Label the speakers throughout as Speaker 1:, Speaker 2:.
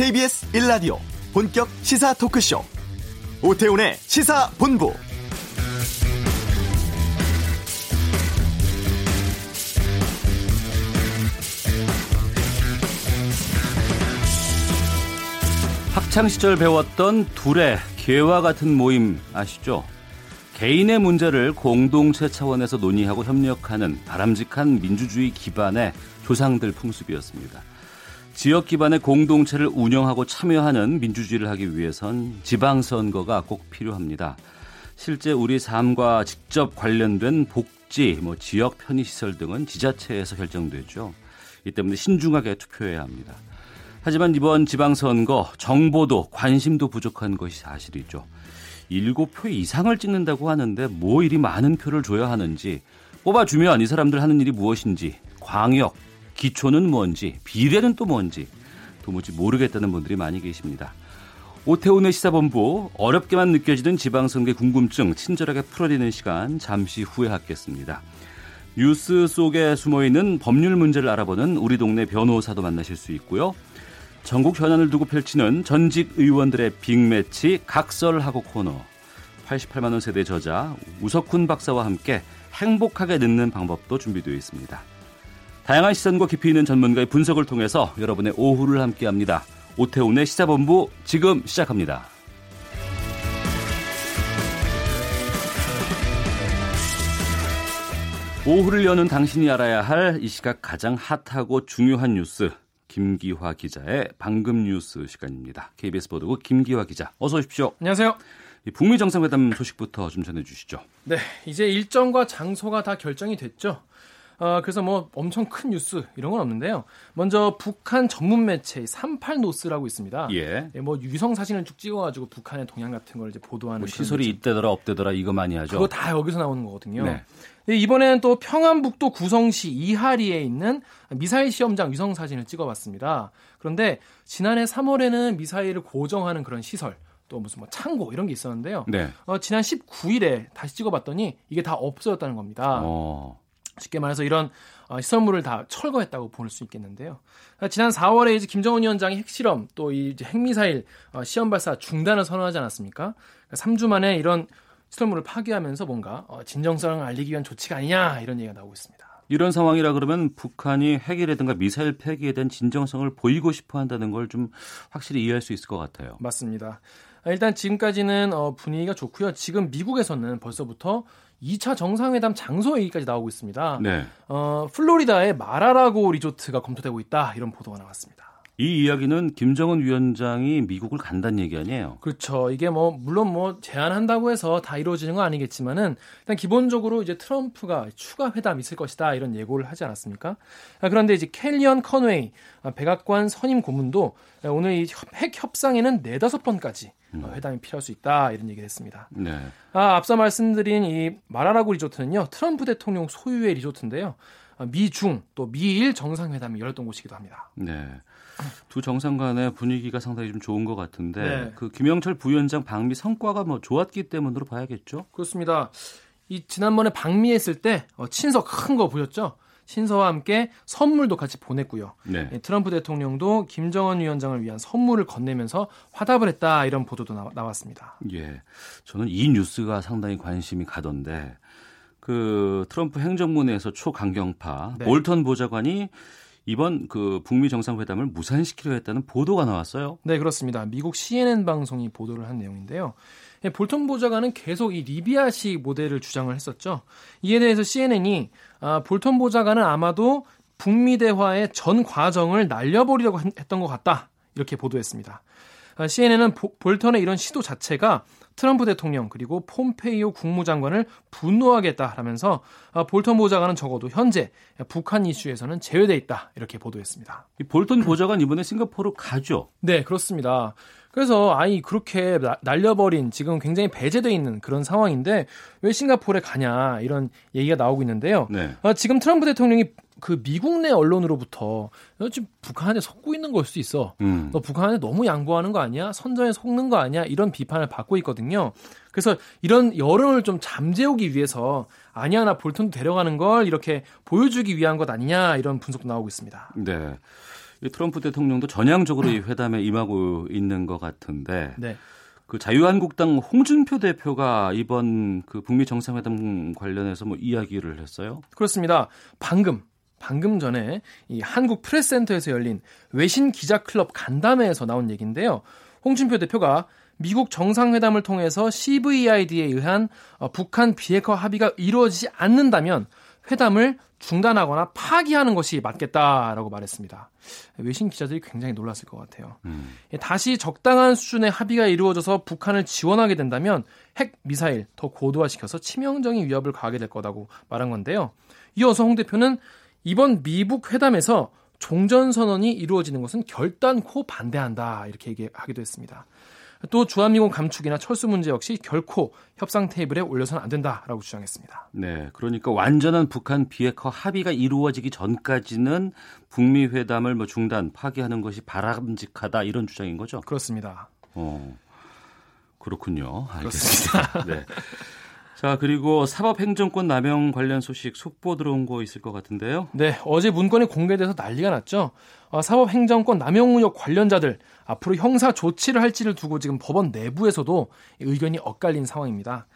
Speaker 1: KBS 1라디오 본격 시사 토크쇼 오태훈의 시사본부
Speaker 2: 학창 시절 배웠던 둘의 개와 같은 모임 아시죠? 개인의 문제를 공동체 차원에서 논의하고 협력하는 바람직한 민주주의 기반의 조상들 풍습이었습니다. 지역 기반의 공동체를 운영하고 참여하는 민주주의를 하기 위해선 지방선거가 꼭 필요합니다. 실제 우리 삶과 직접 관련된 복지, 뭐 지역 편의시설 등은 지자체에서 결정되죠. 이 때문에 신중하게 투표해야 합니다. 하지만 이번 지방선거 정보도 관심도 부족한 것이 사실이죠. 7표 이상을 찍는다고 하는데 뭐 이리 많은 표를 줘야 하는지 뽑아주면 이 사람들 하는 일이 무엇인지 광역, 기초는 뭔지 비례는 또 뭔지 도무지 모르겠다는 분들이 많이 계십니다. 오태훈의 시사본부 어렵게만 느껴지는 지방선거의 궁금증 친절하게 풀어내는 시간 잠시 후에 갖겠습니다. 뉴스 속에 숨어있는 법률 문제를 알아보는 우리 동네 변호사도 만나실 수 있고요. 전국 현안을 두고 펼치는 전직 의원들의 빅매치 각설하고 코너 88만 원 세대 저자 우석훈 박사와 함께 행복하게 늦는 방법도 준비되어 있습니다. 다양한 시선과 깊이 있는 전문가의 분석을 통해서 여러분의 오후를 함께합니다. 오태훈의 시사본부 지금 시작합니다. 오후를 여는 당신이 알아야 할 이 시각 가장 핫하고 중요한 뉴스 김기화 기자의 방금 뉴스 시간입니다. KBS 보도국 김기화 기자 어서 오십시오.
Speaker 3: 안녕하세요.
Speaker 2: 북미 정상회담 소식부터 좀 전해주시죠.
Speaker 3: 네, 이제 일정과 장소가 다 결정이 됐죠. 어, 그래서 뭐 엄청 큰 뉴스 이런 건 없는데요. 먼저 북한 전문 매체 38노스라고 있습니다. 예. 예. 뭐 위성 사진을 쭉 찍어가지고 북한의 동향 같은 걸 이제 보도하는
Speaker 2: 뭐 시설이 있대더라 없대더라 이거 많이 하죠.
Speaker 3: 그거 다 여기서 나오는 거거든요. 네. 이번에는 또 평안북도 구성시 이하리에 있는 미사일 시험장 위성 사진을 찍어봤습니다. 그런데 지난해 3월에는 미사일을 고정하는 그런 시설 또 무슨 뭐 창고 이런 게 있었는데요. 네. 어, 지난 19일에 다시 찍어봤더니 이게 다 없어졌다는 겁니다. 어. 쉽게 말해서 이런 어, 시설물을 다 철거했다고 볼 수 있겠는데요. 지난 4월에 이제 김정은 위원장이 핵실험 또 이 핵미사일 어, 시험 발사 중단을 선언하지 않았습니까? 3주 그러니까 만에 이런 시설물을 파괴하면서 뭔가 어, 진정성을 알리기 위한 조치가 아니냐 이런 얘기가 나오고 있습니다.
Speaker 2: 이런 상황이라 그러면 북한이 핵이라든가 미사일 폐기에 대한 진정성을 보이고 싶어 한다는 걸 좀 확실히 이해할 수 있을 것 같아요.
Speaker 3: 맞습니다. 일단 지금까지는 분위기가 좋고요. 지금 미국에서는 벌써부터 2차 정상회담 장소 얘기까지 나오고 있습니다. 네. 어, 플로리다의 마라라고 리조트가 검토되고 있다 이런 보도가 나왔습니다.
Speaker 2: 이 이야기는 김정은 위원장이 미국을 간다는 얘기 아니에요?
Speaker 3: 그렇죠. 이게 뭐 물론 뭐 제안한다고 해서 다 이루어지는 건 아니겠지만은 일단 기본적으로 이제 트럼프가 추가 회담 있을 것이다 이런 예고를 하지 않았습니까? 아, 그런데 이제 켈리언 컨웨이 아, 백악관 선임 고문도 오늘 이 핵 협상에는 네다섯 번까지 음. 회담이 필요할 수 있다 이런 얘기를 했습니다. 네. 아, 앞서 말씀드린 이 마라라고 리조트는요 트럼프 대통령 소유의 리조트인데요. 아, 미중 또 미일 정상회담이 열렸던 곳이기도 합니다. 네.
Speaker 2: 두 정상 간의 분위기가 상당히 좀 좋은 것 같은데 네. 그 김영철 부위원장 방미 성과가 뭐 좋았기 때문으로 봐야겠죠?
Speaker 3: 그렇습니다. 이 지난번에 방미했을 때 어, 친서 큰 거 보셨죠? 신서와 함께 선물도 같이 보냈고요. 네. 예, 트럼프 대통령도 김정은 위원장을 위한 선물을 건네면서 화답을 했다 이런 보도도 나, 왔습니다
Speaker 2: 예, 저는 이 뉴스가 상당히 관심이 가던데 그 트럼프 행정부 내에서 초강경파 네. 볼턴 보좌관이 이번 그 북미 정상회담을 무산시키려 했다는 보도가 나왔어요.
Speaker 3: 네, 그렇습니다. 미국 CNN 방송이 보도를 한 내용인데요. 예, 볼턴 보좌관은 계속 이 리비아식 모델을 주장을 했었죠. 이에 대해서 CNN이 아, 볼턴 보좌관은 아마도 북미 대화의 전 과정을 날려버리려고 했던 것 같다. 이렇게 보도했습니다. 아, CNN은 볼턴의 이런 시도 자체가 트럼프 대통령 그리고 폼페이오 국무장관을 분노하게 했다라면서 아, 볼턴 보좌관은 적어도 현재 북한 이슈에서는 제외돼 있다 이렇게 보도했습니다.
Speaker 2: 이 볼턴 보좌관 이번에 싱가포르 가죠?
Speaker 3: 네 그렇습니다. 그래서 아이 그렇게 날려버린 지금 굉장히 배제돼 있는 그런 상황인데 왜 싱가포르에 가냐 이런 얘기가 나오고 있는데요. 네. 아, 지금 트럼프 대통령이 그 미국 내 언론으로부터 너 지금 북한에 속고 있는 걸 수도 있어. 음. 너 북한에 너무 양보하는 거 아니야? 선전에 속는 거 아니야? 이런 비판을 받고 있거든요. 그래서 이런 여론을 좀 잠재우기 위해서 아니야 나 볼턴도 데려가는 걸 이렇게 보여주기 위한 것 아니냐 이런 분석도 나오고 있습니다.
Speaker 2: 네. 트럼프 대통령도 전향적으로 이 회담에 임하고 있는 것 같은데
Speaker 3: 네.
Speaker 2: 그 자유한국당 홍준표 대표가 이번 그 북미 정상회담 관련해서 뭐 이야기를 했어요.
Speaker 3: 그렇습니다. 방금 방금 전에 이 한국 프레스센터에서 열린 외신 기자 클럽 간담회에서 나온 얘기인데요. 홍준표 대표가 미국 정상회담을 통해서 CVID에 의한 어, 북한 비핵화 합의가 이루어지지 않는다면 회담을 중단하거나 파기하는 것이 맞겠다라고 말했습니다. 외신 기자들이 굉장히 놀랐을 것 같아요. 음. 다시 적당한 수준의 합의가 이루어져서 북한을 지원하게 된다면 핵 미사일 더 고도화시켜서 치명적인 위협을 가하게 될 거라고 말한 건데요. 이어서 홍 대표는 이번 미북 회담에서 종전선언이 이루어지는 것은 결단코 반대한다 이렇게 얘기하기도 했습니다. 또 주한미군 감축이나 철수 문제 역시 결코 협상 테이블에 올려서는 안 된다라고 주장했습니다.
Speaker 2: 네, 그러니까 완전한 북한 비핵화 합의가 이루어지기 전까지는 북미 회담을 뭐 중단 파기하는 것이 바람직하다 이런 주장인 거죠.
Speaker 3: 그렇습니다.
Speaker 2: 어, 그렇군요. 알겠습니다. 네. 자, 그리고 사법행정권 남용 관련 소식 속보 들어온 거 있을 것 같은데요.
Speaker 3: 네, 어제 문건이 공개돼서 난리가 났죠. 어, 사법행정권 남용 의혹 관련자들 앞으로 형사 조치를 할지를 두고 지금 법원 내부에서도 의견이 엇갈린 상황입니다.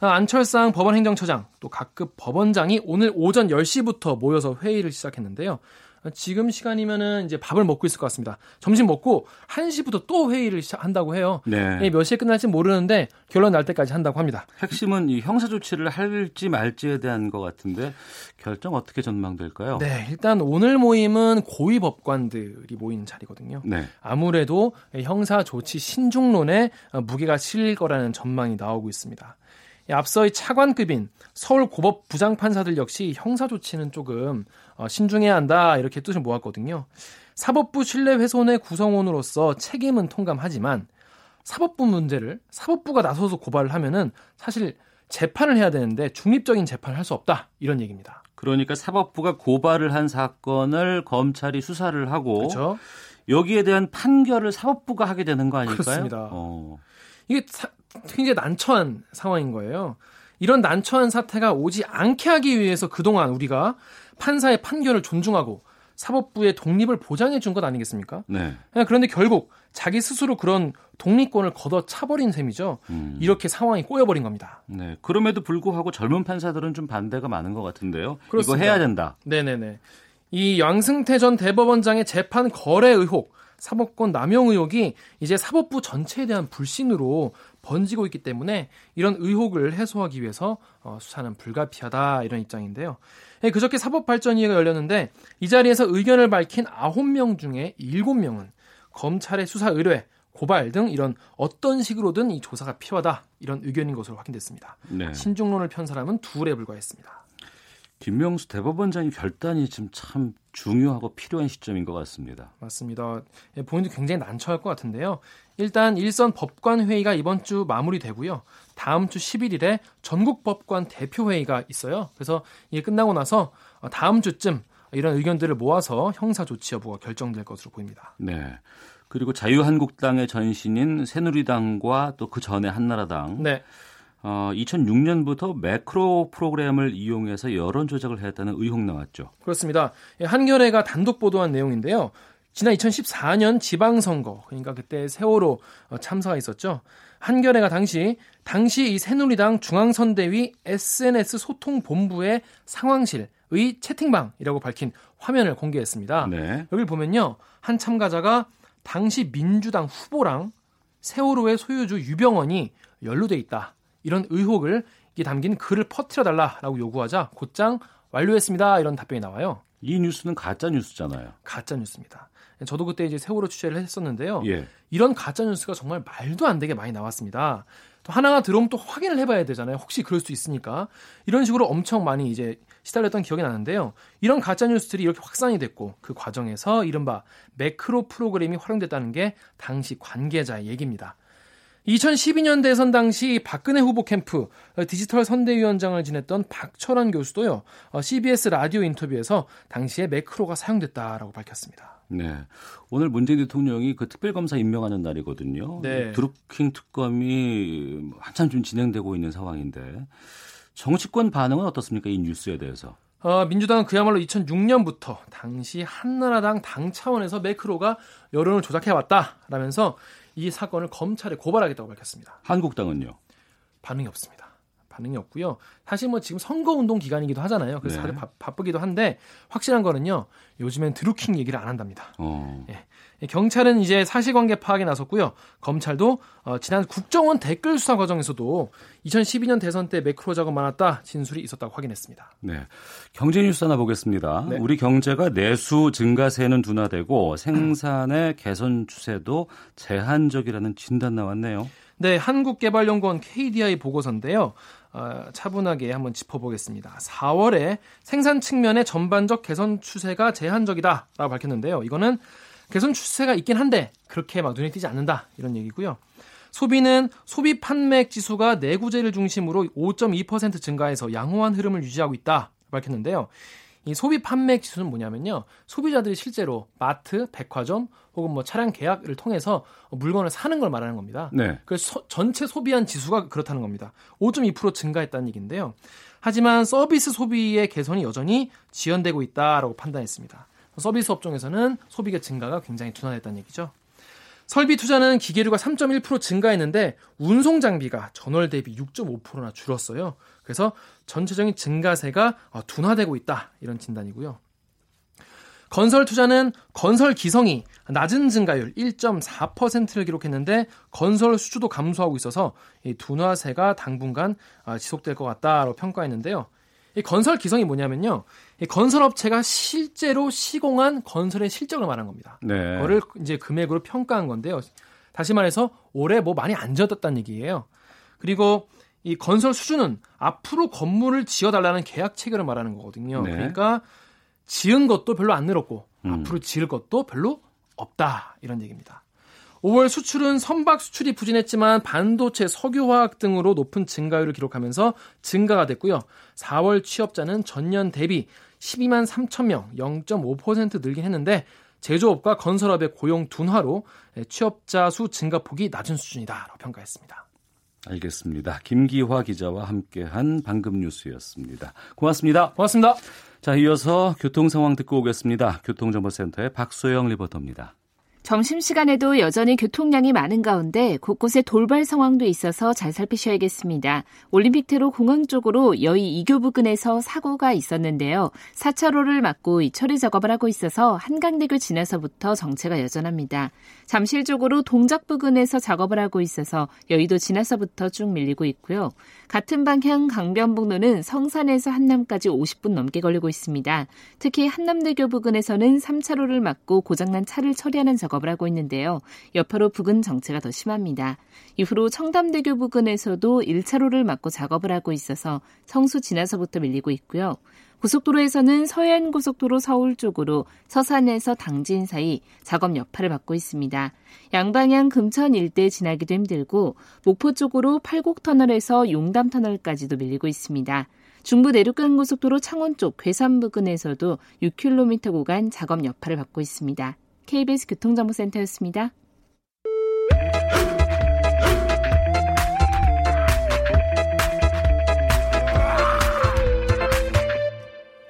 Speaker 3: 아, 안철상 법원행정처장 또 각급 법원장이 오늘 오전 10시부터 모여서 회의를 시작했는데요. 지금 시간이면은 이제 밥을 먹고 있을 것 같습니다. 점심 먹고 1시부터 또 회의를 한다고 해요. 네. 몇 시에 끝날지 모르는데 결론 날 때까지 한다고 합니다.
Speaker 2: 핵심은 이 형사 조치를 할지 말지에 대한 것 같은데 결정 어떻게 전망될까요?
Speaker 3: 네, 일단 오늘 모임은 고위 법관들이 모이는 자리거든요. 네. 아무래도 형사 조치 신중론에 무게가 실릴 거라는 전망이 나오고 있습니다. 앞서의 차관급인 서울 고법 부장판사들 역시 형사 조치는 조금 어, 신중해야 한다 이렇게 뜻을 모았거든요. 사법부 신뢰훼손의 구성원으로서 책임은 통감하지만 사법부 문제를 사법부가 나서서 고발을 하면은 사실 재판을 해야 되는데 중립적인 재판을 할 수 없다 이런 얘기입니다.
Speaker 2: 그러니까 사법부가 고발을 한 사건을 검찰이 수사를 하고 그렇죠? 여기에 대한 판결을 사법부가 하게 되는 거 아닐까요?
Speaker 3: 그렇습니다. 어. 이게 사, 굉장히 난처한 상황인 거예요. 이런 난처한 사태가 오지 않게 하기 위해서 그동안 우리가 판사의 판결을 존중하고 사법부의 독립을 보장해 준 것 아니겠습니까? 네. 예, 그런데 결국 자기 스스로 그런 독립권을 걷어 차버린 셈이죠. 음. 이렇게 상황이 꼬여버린 겁니다.
Speaker 2: 네. 그럼에도 불구하고 젊은 판사들은 좀 반대가 많은 것 같은데요. 그렇습니다. 이거 해야 된다.
Speaker 3: 네네네. 이 양승태 전 대법원장의 재판 거래 의혹, 사법권 남용 의혹이 이제 사법부 전체에 대한 불신으로 번지고 있기 때문에 이런 의혹을 해소하기 위해서 어, 수사는 불가피하다 이런 입장인데요. 예, 그저께 사법발전위가 열렸는데 이 자리에서 의견을 밝힌 9명 중에 7명은 검찰의 수사 의뢰, 고발 등 이런 어떤 식으로든 이 조사가 필요하다 이런 의견인 것으로 확인됐습니다. 네. 신중론을 편 사람은 둘에 불과했습니다.
Speaker 2: 김명수 대법원장이 결단이 지금 참 중요하고 필요한 시점인 것 같습니다.
Speaker 3: 맞습니다. 예, 본인도 굉장히 난처할 것 같은데요. 일단 일선 법관 회의가 이번 주 마무리되고요. 다음 주 11일에 전국 법관 대표 회의가 있어요. 그래서 이게 끝나고 나서 다음 주쯤 이런 의견들을 모아서 형사 조치 여부가 결정될 것으로 보입니다.
Speaker 2: 네. 그리고 자유한국당의 전신인 새누리당과 또 그 전에 한나라당. 네. 어, 2006년부터 매크로 프로그램을 이용해서 여론 조작을 했다는 의혹 나왔죠.
Speaker 3: 그렇습니다. 예, 한겨레가 단독 보도한 내용인데요. 지난 2014년 지방선거, 그러니까 그때 세월호 어, 참사가 있었죠. 한겨레가 당시 당시 이 새누리당 중앙선대위 SNS 소통 본부의 상황실의 채팅방이라고 밝힌 화면을 공개했습니다. 네. 여기 보면요. 한 참가자가 당시 민주당 후보랑 세월호의 소유주 유병원이 연루돼 있다. 이런 의혹을 담긴 글을 퍼뜨려 달라라고 요구하자 곧장 완료했습니다. 이런 답변이 나와요.
Speaker 2: 이 뉴스는 가짜 뉴스잖아요.
Speaker 3: 가짜 뉴스입니다. 저도 그때 이제 세월호 취재를 했었는데요. 예. 이런 가짜 뉴스가 정말 말도 안 되게 많이 나왔습니다. 또 하나가 들어오면 또 확인을 해봐야 되잖아요. 혹시 그럴 수 있으니까 이런 식으로 엄청 많이 이제 시달렸던 기억이 나는데요. 이런 가짜 뉴스들이 이렇게 확산이 됐고 그 과정에서 이른바 매크로 프로그램이 활용됐다는 게 당시 관계자의 얘기입니다. 2012년 대선 당시 박근혜 후보 캠프 디지털 선대위원장을 지냈던 박철환 교수도요. CBS 라디오 인터뷰에서 당시에 매크로가 사용됐다라고 밝혔습니다.
Speaker 2: 네. 오늘 문재인 대통령이 그 특별검사 임명하는 날이거든요. 네. 드루킹 특검이 한참 좀 진행되고 있는 상황인데 정치권 반응은 어떻습니까? 이 뉴스에 대해서.
Speaker 3: 어, 민주당은 그야말로 2006년부터 당시 한나라당 당 차원에서 매크로가 여론을 조작해왔다라면서 이 사건을 검찰에 고발하겠다고 밝혔습니다.
Speaker 2: 한국당은요?
Speaker 3: 반응이 없습니다. 반응이 없고요. 사실 뭐 지금 선거 운동 기간이기도 하잖아요. 그래서 네. 다들 바, 바쁘기도 한데 확실한 거는요. 요즘엔 드루킹 얘기를 안 한답니다. 어. 예. 경찰은 이제 사실관계 파악에 나섰고요. 검찰도 어, 지난 국정원 댓글 수사 과정에서도 2012년 대선 때 매크로 작업 많았다 진술이 있었다고 확인했습니다.
Speaker 2: 네, 경제 뉴스 하나 보겠습니다. 네. 우리 경제가 내수 증가세는 둔화되고 생산의 개선 추세도 제한적이라는 진단 나왔네요.
Speaker 3: 네, 한국개발연구원 KDI 보고서인데요. 어, 차분하게 한번 짚어보겠습니다. 4월에 생산 측면의 전반적 개선 추세가 제한적이다라고 밝혔는데요. 이거는 개선 추세가 있긴 한데 그렇게 막 눈에 띄지 않는다 이런 얘기고요. 소비는 소비 판매액 지수가 내구재를 중심으로 5.2% 증가해서 양호한 흐름을 유지하고 있다 밝혔는데요. 이 소비 판매액 지수는 뭐냐면요. 소비자들이 실제로 마트, 백화점 혹은 뭐 차량 계약을 통해서 물건을 사는 걸 말하는 겁니다. 네. 그래서 전체 소비한 지수가 그렇다는 겁니다. 5.2% 증가했다는 얘기인데요. 하지만 서비스 소비의 개선이 여전히 지연되고 있다라고 판단했습니다. 서비스 업종에서는 소비가 증가가 굉장히 둔화됐다는 얘기죠. 설비 투자는 기계류가 3.1% 증가했는데 운송 장비가 전월 대비 6.5%나 줄었어요. 그래서 전체적인 증가세가 어, 둔화되고 있다 이런 진단이고요. 건설 투자는 건설 기성이 낮은 증가율 1.4%를 기록했는데 건설 수주도 감소하고 있어서 이 둔화세가 당분간 아, 지속될 것 같다라고 평가했는데요. 이 건설 기성이 뭐냐면요. 이 건설업체가 실제로 시공한 건설의 실적을 말한 겁니다. 네. 그거를 이제 금액으로 평가한 건데요. 다시 말해서 올해 뭐 많이 안 지었다는 얘기예요. 그리고 이 건설 수준은 앞으로 건물을 지어달라는 계약 체결을 말하는 거거든요. 네. 그러니까 지은 것도 별로 안 늘었고 음. 앞으로 지을 것도 별로 없다 이런 얘기입니다. 5월 수출은 선박 수출이 부진했지만 반도체, 석유화학 등으로 높은 증가율을 기록하면서 증가가 됐고요. 4월 취업자는 전년 대비 12만 3천 명, 0.5% 늘긴 했는데 제조업과 건설업의 고용 둔화로 취업자 수 증가폭이 낮은 수준이다라고 평가했습니다.
Speaker 2: 알겠습니다. 김기화 기자와 함께한 방금 뉴스였습니다. 고맙습니다.
Speaker 3: 고맙습니다.
Speaker 2: 자, 이어서 교통 상황 듣고 오겠습니다. 교통정보센터의 박소영 리포터입니다.
Speaker 4: 점심시간에도 여전히 교통량이 많은 가운데 곳곳에 돌발 상황도 있어서 잘 살피셔야겠습니다. 올림픽대로 공항 쪽으로 여의 2교 부근에서 사고가 있었는데요. 4차로를 막고 이 처리 작업을 하고 있어서 한강대교 지나서부터 정체가 여전합니다. 잠실 쪽으로 동작 부근에서 작업을 하고 있어서 여의도 지나서부터 쭉 밀리고 있고요. 같은 방향 강변북로는 성산에서 한남까지 50분 넘게 걸리고 있습니다. 특히 한남대교 부근에서는 3차로를 막고 고장난 차를 처리하는 작업 을 하고 있는데요. 여파로 부근 정체가 더 심합니다. 이후로 청담대교 부근에서도 1차로를 막고 작업을 하고 있어서 성수 지나서부터 밀리고 있고요. 고속도로에서는 서해안고속도로 서울 쪽으로 서산에서 당진 사이 작업 여파를 받고 있습니다. 양방향 금천 일대 지나기도 힘들고 목포 쪽으로 팔곡터널에서 용담터널까지도 밀리고 있습니다. 중부 내륙간 고속도로 창원 쪽 괴산 부근에서도 6km 구간 작업 여파를 받고 있습니다. KBS 교통정보센터였습니다.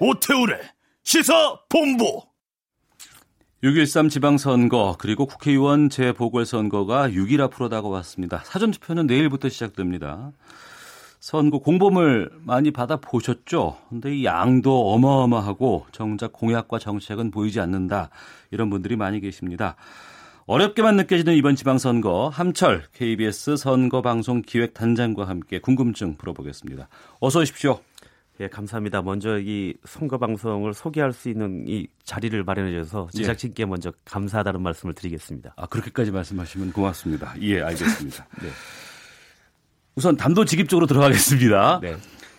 Speaker 5: 오태우래 시사 본부
Speaker 2: 6.13 지방선거 그리고 국회의원 재보궐선거가 6일 앞으로 다가왔습니다. 사전투표는 내일부터 시작됩니다. 선거 공범을 많이 받아 보셨죠? 근데 이 양도 어마어마하고 정작 공약과 정책은 보이지 않는다. 이런 분들이 많이 계십니다. 어렵게만 느껴지는 이번 지방선거 함철 KBS 선거방송 기획단장과 함께 궁금증 풀어보겠습니다. 어서 오십시오.
Speaker 6: 예, 감사합니다. 먼저 이 선거 방송을 소개할 수 있는 이 자리를 마련해 주셔서 예. 제작진께 예. 먼저 감사하다는 말씀을 드리겠습니다.
Speaker 2: 아, 그렇게까지 말씀하시면 고맙습니다. 예, 알겠습니다. 네. 우선 단도직입적으로 들어가겠습니다. 네.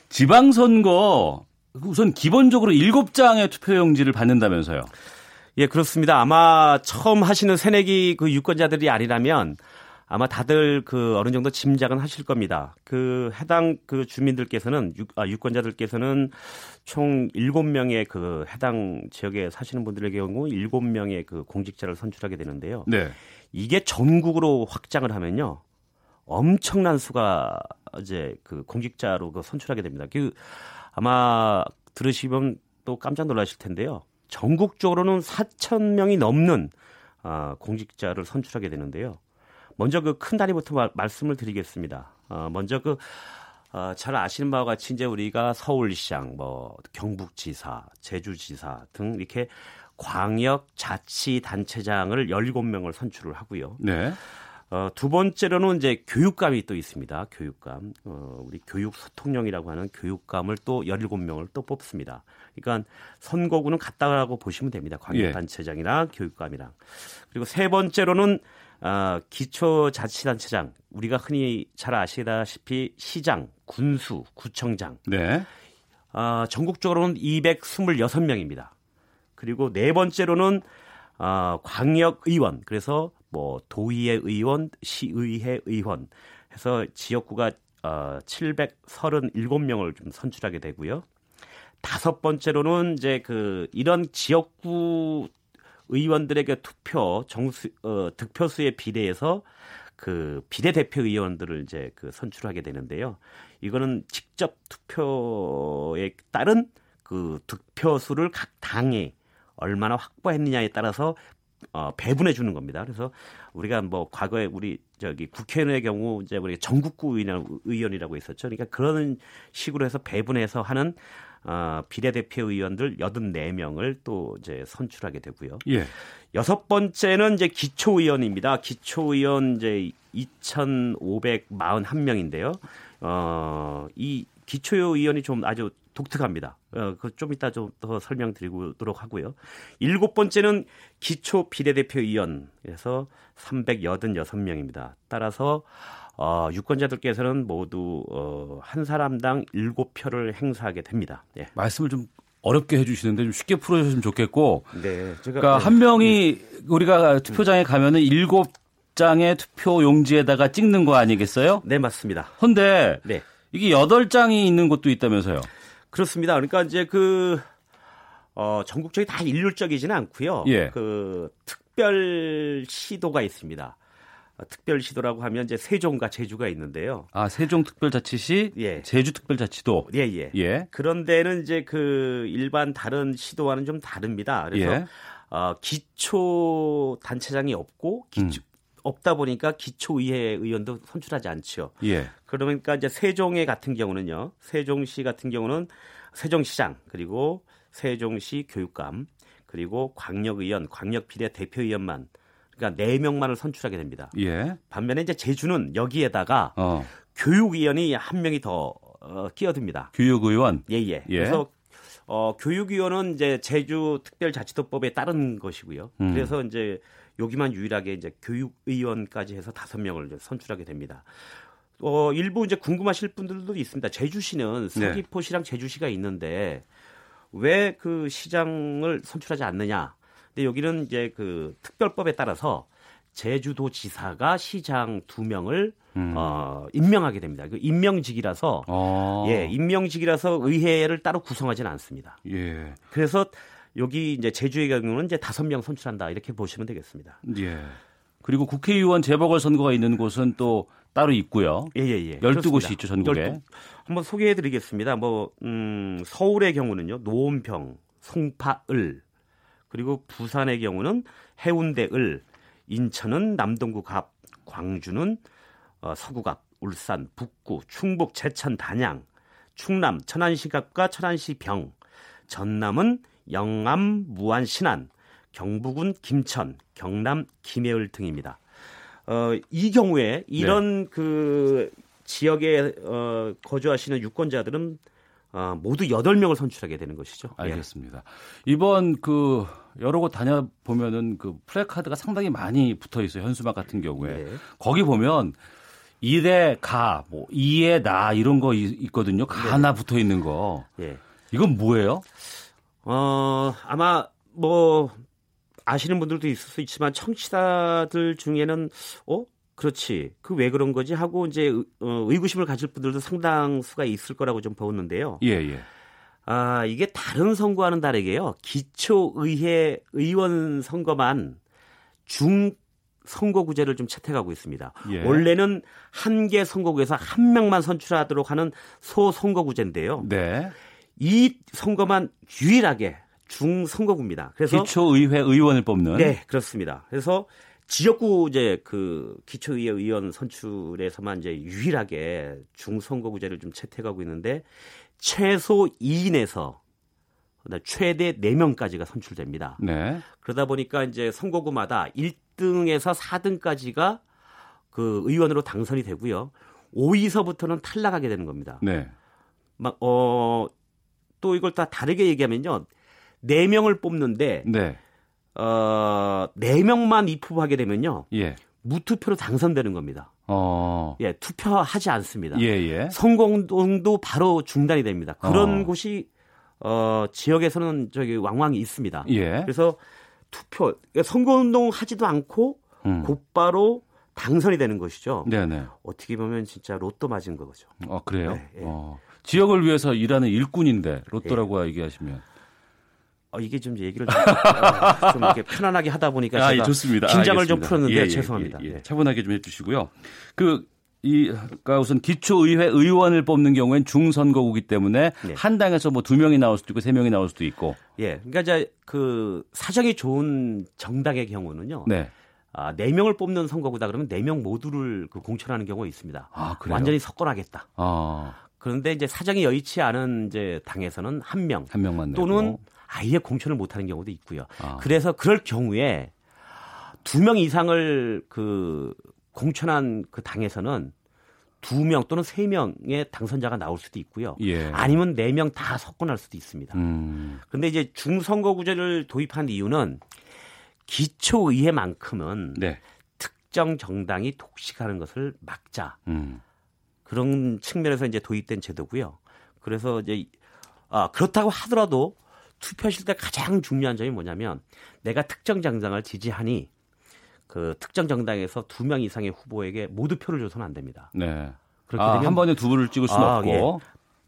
Speaker 2: 지방선거 우선 기본적으로 7장의 투표용지를 받는다면서요.
Speaker 6: 예, 그렇습니다. 아마 처음 하시는 새내기 그 유권자들이 아니라면 아마 다들 그 어느 정도 짐작은 하실 겁니다. 그 해당 그 주민들께서는 유, 아, 유권자들께서는 총 7명의 그 해당 지역에 사시는 분들의 경우 7명의 그 공직자를 선출하게 되는데요. 네. 이게 전국으로 확장을 하면요. 엄청난 수가 이제 그 공직자로 그 선출하게 됩니다. 그 아마 들으시면 또 깜짝 놀라실 텐데요. 전국적으로는 4천 명이 넘는 어, 공직자를 선출하게 되는데요. 먼저 그 큰 다리부터 말, 말씀을 드리겠습니다. 어, 먼저 그 어, 잘 아시는 바와 같이 이제 우리가 서울시장, 뭐 경북지사, 제주지사 등 이렇게 광역 자치단체장을 17명을 선출을 하고요.
Speaker 2: 네.
Speaker 6: 어, 두 번째로는 이제 교육감이 또 있습니다. 교육감. 어, 우리 교육소통령이라고 하는 교육감을 또 17명을 또 뽑습니다. 그러니까 선거구는 같다라고 보시면 됩니다. 광역단체장이랑 예. 교육감이랑. 그리고 세 번째로는 어, 기초자치단체장. 우리가 흔히 잘 아시다시피 시장, 군수, 구청장.
Speaker 2: 네.
Speaker 6: 어, 전국적으로는 226명입니다. 그리고 네 번째로는 어, 광역 의원. 그래서 뭐 도의회 의원, 시의회 의원 해서 지역구가 어, 737명을 좀 선출하게 되고요. 다섯 번째로는 이제 그 이런 지역구 의원들에게 투표 정수 어, 득표수에 비례해서 그 비례대표 의원들을 이제 그 선출하게 되는데요. 이거는 직접 투표에 따른 그 득표수를 각 당에 얼마나 확보했느냐에 따라서 어, 배분해 주는 겁니다. 그래서 우리가 뭐 과거에 우리 저기 국회의원의 경우 이제 우리 전국구 의원이라고 있었죠. 그러니까 그런 식으로 해서 배분해서 하는 어, 비례대표 의원들 84명을 또 이제 선출하게 되고요.
Speaker 2: 예.
Speaker 6: 여섯 번째는 이제 기초의원입니다. 기초의원 이제 2,541명인데요. 어, 이 기초의원이 좀 아주 독특합니다. 어, 그좀 이따 좀 더 설명드리도록 하고요. 일곱 번째는 기초 비례대표위원에서 386명입니다. 따라서 어, 유권자들께서는 모두 어, 한 사람당 7표를 행사하게 됩니다. 예.
Speaker 2: 말씀을 좀 어렵게 해주시는데 좀 쉽게 풀어주시면 좋겠고.
Speaker 6: 네.
Speaker 2: 제가, 그러니까 네. 한 명이 우리가 투표장에 가면은 일곱 장의 투표 용지에다가 찍는 거 아니겠어요?
Speaker 6: 네, 맞습니다.
Speaker 2: 근데 네. 이게 여덟 장이 있는 곳도 있다면서요?
Speaker 6: 그렇습니다. 그러니까 이제 그 어, 전국적이 다 일률적이지는 않고요.
Speaker 2: 예.
Speaker 6: 그 특별 시도가 있습니다. 어, 특별 시도라고 하면 이제 세종과 제주가 있는데요.
Speaker 2: 아, 세종 특별자치시, 예. 제주 특별자치도.
Speaker 6: 예, 예. 예. 그런 데는 이제 그 일반 다른 시도와는 좀 다릅니다. 그래서 예. 어, 기초 단체장이 없고 기초, 음. 없다 보니까 기초의회 의원도 선출하지 않죠.
Speaker 2: 예.
Speaker 6: 그러니까 이제 세종에 같은 경우는요. 세종시 같은 경우는 세종시장 그리고 세종시 교육감 그리고 광역의원, 광역비례 대표의원만 그러니까 네 명만을 선출하게 됩니다.
Speaker 2: 예.
Speaker 6: 반면에 이제 제주는 여기에다가
Speaker 2: 어.
Speaker 6: 교육위원이 한 명이 더 어, 끼어듭니다.
Speaker 2: 교육의원.
Speaker 6: 예예. 예. 예. 그래서 어, 교육위원은 이제 제주 특별자치도법에 따른 것이고요. 음. 그래서 이제 여기만 유일하게 이제 교육의원까지 해서 다섯 명을 선출하게 됩니다. 어, 일부 이제 궁금하실 분들도 있습니다. 제주시는 네. 서귀포시랑 제주시가 있는데 왜 그 시장을 선출하지 않느냐? 근데 여기는 이제 그 특별법에 따라서 제주도 지사가 시장 두 명을 음. 어, 임명하게 됩니다. 그 임명직이라서
Speaker 2: 아.
Speaker 6: 예, 임명직이라서 의회를 따로 구성하지는 않습니다.
Speaker 2: 예.
Speaker 6: 그래서 여기 이제 제주의 경우는 이제 다섯 명 선출한다 이렇게 보시면 되겠습니다.
Speaker 2: 예. 그리고 국회의원 재보궐 선거가 있는 곳은 또 따로 있고요.
Speaker 6: 예, 예, 예.
Speaker 2: 12곳이 있죠, 전국에. 12,
Speaker 6: 한번 소개해 드리겠습니다. 뭐, 음, 서울의 경우는요, 노원평, 송파을, 그리고 부산의 경우는 해운대을, 인천은 남동구 갑, 광주는 어, 서구 갑, 울산, 북구, 충북, 제천, 단양, 충남, 천안시 갑과 천안시 병, 전남은 영암, 무안, 신안, 경북은 김천, 경남 김해을 등입니다. 어, 이 경우에 이런 네. 그 지역에 어, 거주하시는 유권자들은 어, 모두 8명을 선출하게 되는 것이죠.
Speaker 2: 예. 알겠습니다. 예. 이번 그 여러 곳 다녀보면은 그 플래카드가 상당히 많이 붙어 있어요. 현수막 같은 경우에. 네. 거기 보면 일에 가, 뭐, 이에 나, 이런 거 있거든요. 가나 네. 붙어 있는 거.
Speaker 6: 예.
Speaker 2: 이건 뭐예요?
Speaker 6: 어, 아마 뭐 아시는 분들도 있을 수 있지만 청취자들 중에는 어 그렇지 그 왜 그런 거지 하고 이제 어, 의구심을 가질 분들도 상당수가 있을 거라고 좀 보는데요.
Speaker 2: 예 예.
Speaker 6: 아 이게 다른 선거와는 다르게요. 기초의회 의원 선거만 중 선거구제를 좀 채택하고 있습니다.
Speaker 2: 예.
Speaker 6: 원래는 한 개 선거구에서 한 명만 선출하도록 하는 소선거구제인데요.
Speaker 2: 네.
Speaker 6: 이 선거만 유일하게 중선거구입니다. 그래서
Speaker 2: 기초의회 의원을 뽑는
Speaker 6: 네 그렇습니다. 그래서 지역구 이제 그 기초의회 의원 선출에서만 이제 유일하게 중선거구제를 좀 채택하고 있는데 최소 2인에서 최대 4명까지가 선출됩니다.
Speaker 2: 네.
Speaker 6: 그러다 보니까 이제 선거구마다 1등에서 4등까지가 그 의원으로 당선이 되고요. 5위서부터는 탈락하게 되는 겁니다.
Speaker 2: 네.
Speaker 6: 막, 어, 또 이걸 다 다르게 얘기하면요. 4명을 뽑는데,
Speaker 2: 네.
Speaker 6: 어, 4명만 입후보하게 되면요.
Speaker 2: 예.
Speaker 6: 무투표로 당선되는 겁니다.
Speaker 2: 어.
Speaker 6: 예, 투표하지 않습니다.
Speaker 2: 예, 예.
Speaker 6: 선거운동도 바로 중단이 됩니다. 그런
Speaker 2: 어.
Speaker 6: 곳이 어, 지역에서는 저기 왕왕이 있습니다.
Speaker 2: 예.
Speaker 6: 그래서 투표, 그러니까 선거운동 하지도 않고
Speaker 2: 음.
Speaker 6: 곧바로 당선이 되는 것이죠.
Speaker 2: 네, 네.
Speaker 6: 어떻게 보면 진짜 로또 맞은 거죠.
Speaker 2: 어, 그래요?
Speaker 6: 네, 예.
Speaker 2: 어. 지역을 위해서 일하는 일꾼인데 로또라고 얘기하시면
Speaker 6: 어, 이게 좀 얘기를 좀, 어, 좀 이렇게 편안하게 하다 보니까
Speaker 2: 아,
Speaker 6: 제가
Speaker 2: 예, 좋습니다.
Speaker 6: 긴장을 좀
Speaker 2: 알겠습니다.
Speaker 6: 풀었는데
Speaker 2: 예, 예,
Speaker 6: 죄송합니다.
Speaker 2: 예, 예.
Speaker 6: 네.
Speaker 2: 차분하게 좀 해주시고요. 그, 이, 그러니까 우선 기초의회 의원을 뽑는 경우엔 중선거구기 때문에
Speaker 6: 네.
Speaker 2: 한 당에서 뭐 두 명이 나올 수도 있고 세 명이 나올 수도 있고.
Speaker 6: 예, 그러니까 이제 그 사정이 좋은 정당의 경우는요.
Speaker 2: 네.
Speaker 6: 아, 네 명을 뽑는 선거구다 그러면 네명 모두를 그 공천하는 경우가 있습니다.
Speaker 2: 아, 그래요?
Speaker 6: 완전히 석권하겠다.
Speaker 2: 아,
Speaker 6: 그런데 이제 사정이 여의치 않은 이제 당에서는 한 명
Speaker 2: 한 명만 내고.
Speaker 6: 또는 아예 공천을 못하는 경우도 있고요.
Speaker 2: 아.
Speaker 6: 그래서 그럴 경우에 두 명 이상을 그 공천한 그 당에서는 두 명 또는 세 명의 당선자가 나올 수도 있고요.
Speaker 2: 예.
Speaker 6: 아니면 네 명 다 석권할 수도 있습니다.
Speaker 2: 음,
Speaker 6: 그런데 이제 중선거구제를 도입한 이유는 기초의회만큼은
Speaker 2: 네.
Speaker 6: 특정 정당이 독식하는 것을 막자
Speaker 2: 음,
Speaker 6: 그런 측면에서 이제 도입된 제도고요. 그래서 이제 아 그렇다고 하더라도 투표하실 때 가장 중요한 점이 뭐냐면 내가 특정 정당을 지지하니 그 특정 정당에서 두 명 이상의 후보에게 모두 표를 줘서는 안 됩니다.
Speaker 2: 네.
Speaker 6: 그렇게
Speaker 2: 아,
Speaker 6: 되면
Speaker 2: 한 번에 두 분을 찍을 수는
Speaker 6: 아,
Speaker 2: 없고.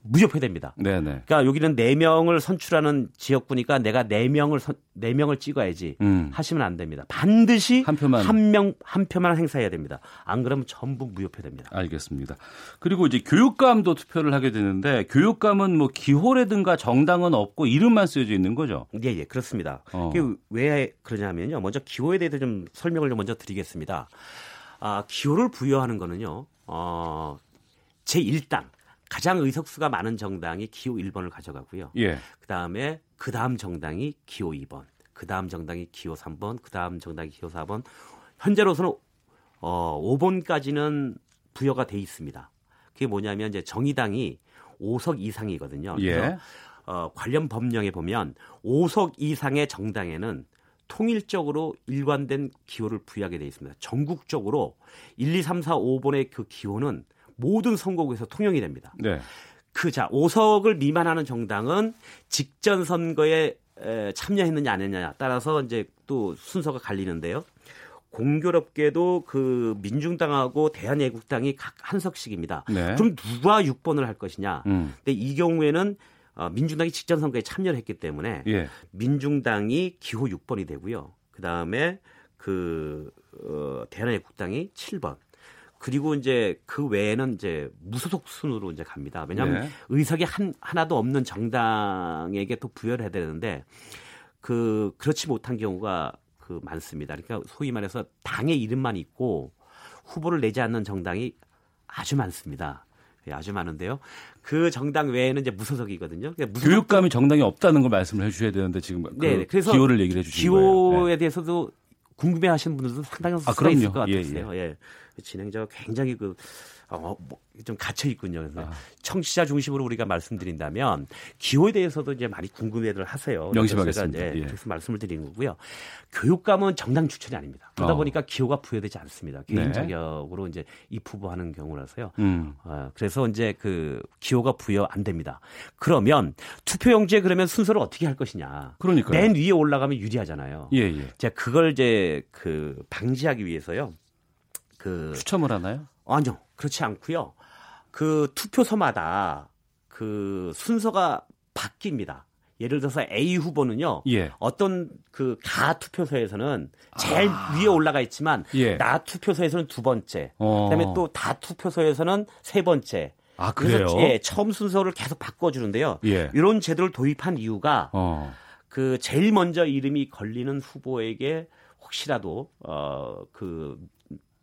Speaker 6: 무효표 됩니다.
Speaker 2: 네, 네.
Speaker 6: 그러니까 여기는 네 명을 선출하는 지역구니까 내가 네 명을 선, 네 명을 찍어야지
Speaker 2: 음.
Speaker 6: 하시면 안 됩니다. 반드시
Speaker 2: 한 표만.
Speaker 6: 한 명 한 표만 행사해야 됩니다. 안 그러면 전부 무효표 됩니다.
Speaker 2: 알겠습니다. 그리고 이제 교육감도 투표를 하게 되는데 교육감은 뭐 기호라든가 정당은 없고 이름만 쓰여져 있는 거죠.
Speaker 6: 예, 예, 그렇습니다.
Speaker 2: 어.
Speaker 6: 왜 그러냐면요. 먼저 기호에 대해서 좀 설명을 좀 먼저 드리겠습니다. 아, 기호를 부여하는 거는요. 어, 제 1당 가장 의석수가 많은 정당이 기호 1번을 가져가고요.
Speaker 2: 예.
Speaker 6: 그다음에 그다음 정당이 기호 2번, 그다음 정당이 기호 3번, 그다음 정당이 기호 4번. 현재로서는 어 5번까지는 부여가 돼 있습니다. 그게 뭐냐면 이제 정의당이 5석 이상이거든요. 그래서
Speaker 2: 예.
Speaker 6: 어, 관련 법령에 보면 5석 이상의 정당에는 통일적으로 일관된 기호를 부여하게 돼 있습니다. 전국적으로 1, 2, 3, 4, 5번의 그 기호는 모든 선거구에서 통용이 됩니다.
Speaker 2: 네.
Speaker 6: 그 자, 5석을 미만하는 정당은 직전 선거에 에, 참여했느냐 안 했느냐 따라서 이제 또 순서가 갈리는데요. 공교롭게도 그 민중당하고 대한애국당이 각 한 석씩입니다.
Speaker 2: 네.
Speaker 6: 그럼 누가 6번을 할 것이냐?
Speaker 2: 음.
Speaker 6: 근데 이 경우에는 어, 민중당이 직전 선거에 참여를 했기 때문에
Speaker 2: 예.
Speaker 6: 민중당이 기호 6번이 되고요. 그 다음에 그 어, 대한애국당이 7번. 그리고 이제 그 외에는 이제 무소속 순으로 이제 갑니다. 왜냐하면
Speaker 2: 네.
Speaker 6: 의석이 한 하나도 없는 정당에게 또 부여를 해야 되는데 그 그렇지 못한 경우가 그 많습니다. 그러니까 소위 말해서 당의 이름만 있고 후보를 내지 않는 정당이 아주 많습니다. 예, 아주 많은데요. 그 정당 외에는 이제 무소속이거든요. 그러니까 무소속
Speaker 2: 교육감이 정당이 없다는 걸 말씀을 해주셔야 되는데 지금 그
Speaker 6: 네, 네. 그래서
Speaker 2: 기호를 얘기를 해주신 거예요.
Speaker 6: 기호에
Speaker 2: 네.
Speaker 6: 대해서도 궁금해하시는 분들도 상당히
Speaker 2: 아,
Speaker 6: 수가
Speaker 2: 그럼요.
Speaker 6: 있을 것
Speaker 2: 예,
Speaker 6: 같았어요. 예, 진행자가 굉장히 그, 어, 뭐, 좀 갇혀 있군요. 그래서
Speaker 2: 아.
Speaker 6: 청취자 중심으로 우리가 말씀드린다면 기호에 대해서도 이제 많이 궁금해들 하세요.
Speaker 2: 명심하겠습니다.
Speaker 6: 제가 이제
Speaker 2: 예.
Speaker 6: 그래서 말씀을 드리는 거고요. 교육감은 정당 추천이 아닙니다. 그러다
Speaker 2: 어.
Speaker 6: 보니까 기호가 부여되지 않습니다. 개인
Speaker 2: 네.
Speaker 6: 자격으로 이제 입후보하는 경우라서요.
Speaker 2: 음.
Speaker 6: 어, 그래서 이제 그 기호가 부여 안 됩니다. 그러면 투표용지에 그러면 순서를 어떻게 할 것이냐.
Speaker 2: 그러니까요.
Speaker 6: 맨 위에 올라가면 유리하잖아요.
Speaker 2: 예, 예.
Speaker 6: 자, 그걸 이제 그 방지하기 위해서요. 그
Speaker 2: 추첨을 하나요?
Speaker 6: 아니요. 그렇지 않고요. 그 투표소마다 그 순서가 바뀝니다. 예를 들어서 A 후보는요.
Speaker 2: 예.
Speaker 6: 어떤 그 가 투표소에서는 제일 위에 올라가 있지만
Speaker 2: 예.
Speaker 6: 나 투표소에서는 두 번째.
Speaker 2: 어.
Speaker 6: 그다음에 또 다 투표소에서는 세 번째.
Speaker 2: 아 그래요?
Speaker 6: 그래서 예, 처음 순서를 계속 바꿔 주는데요.
Speaker 2: 예.
Speaker 6: 이런 제도를 도입한 이유가
Speaker 2: 어.
Speaker 6: 그 제일 먼저 이름이 걸리는 후보에게 혹시라도 어그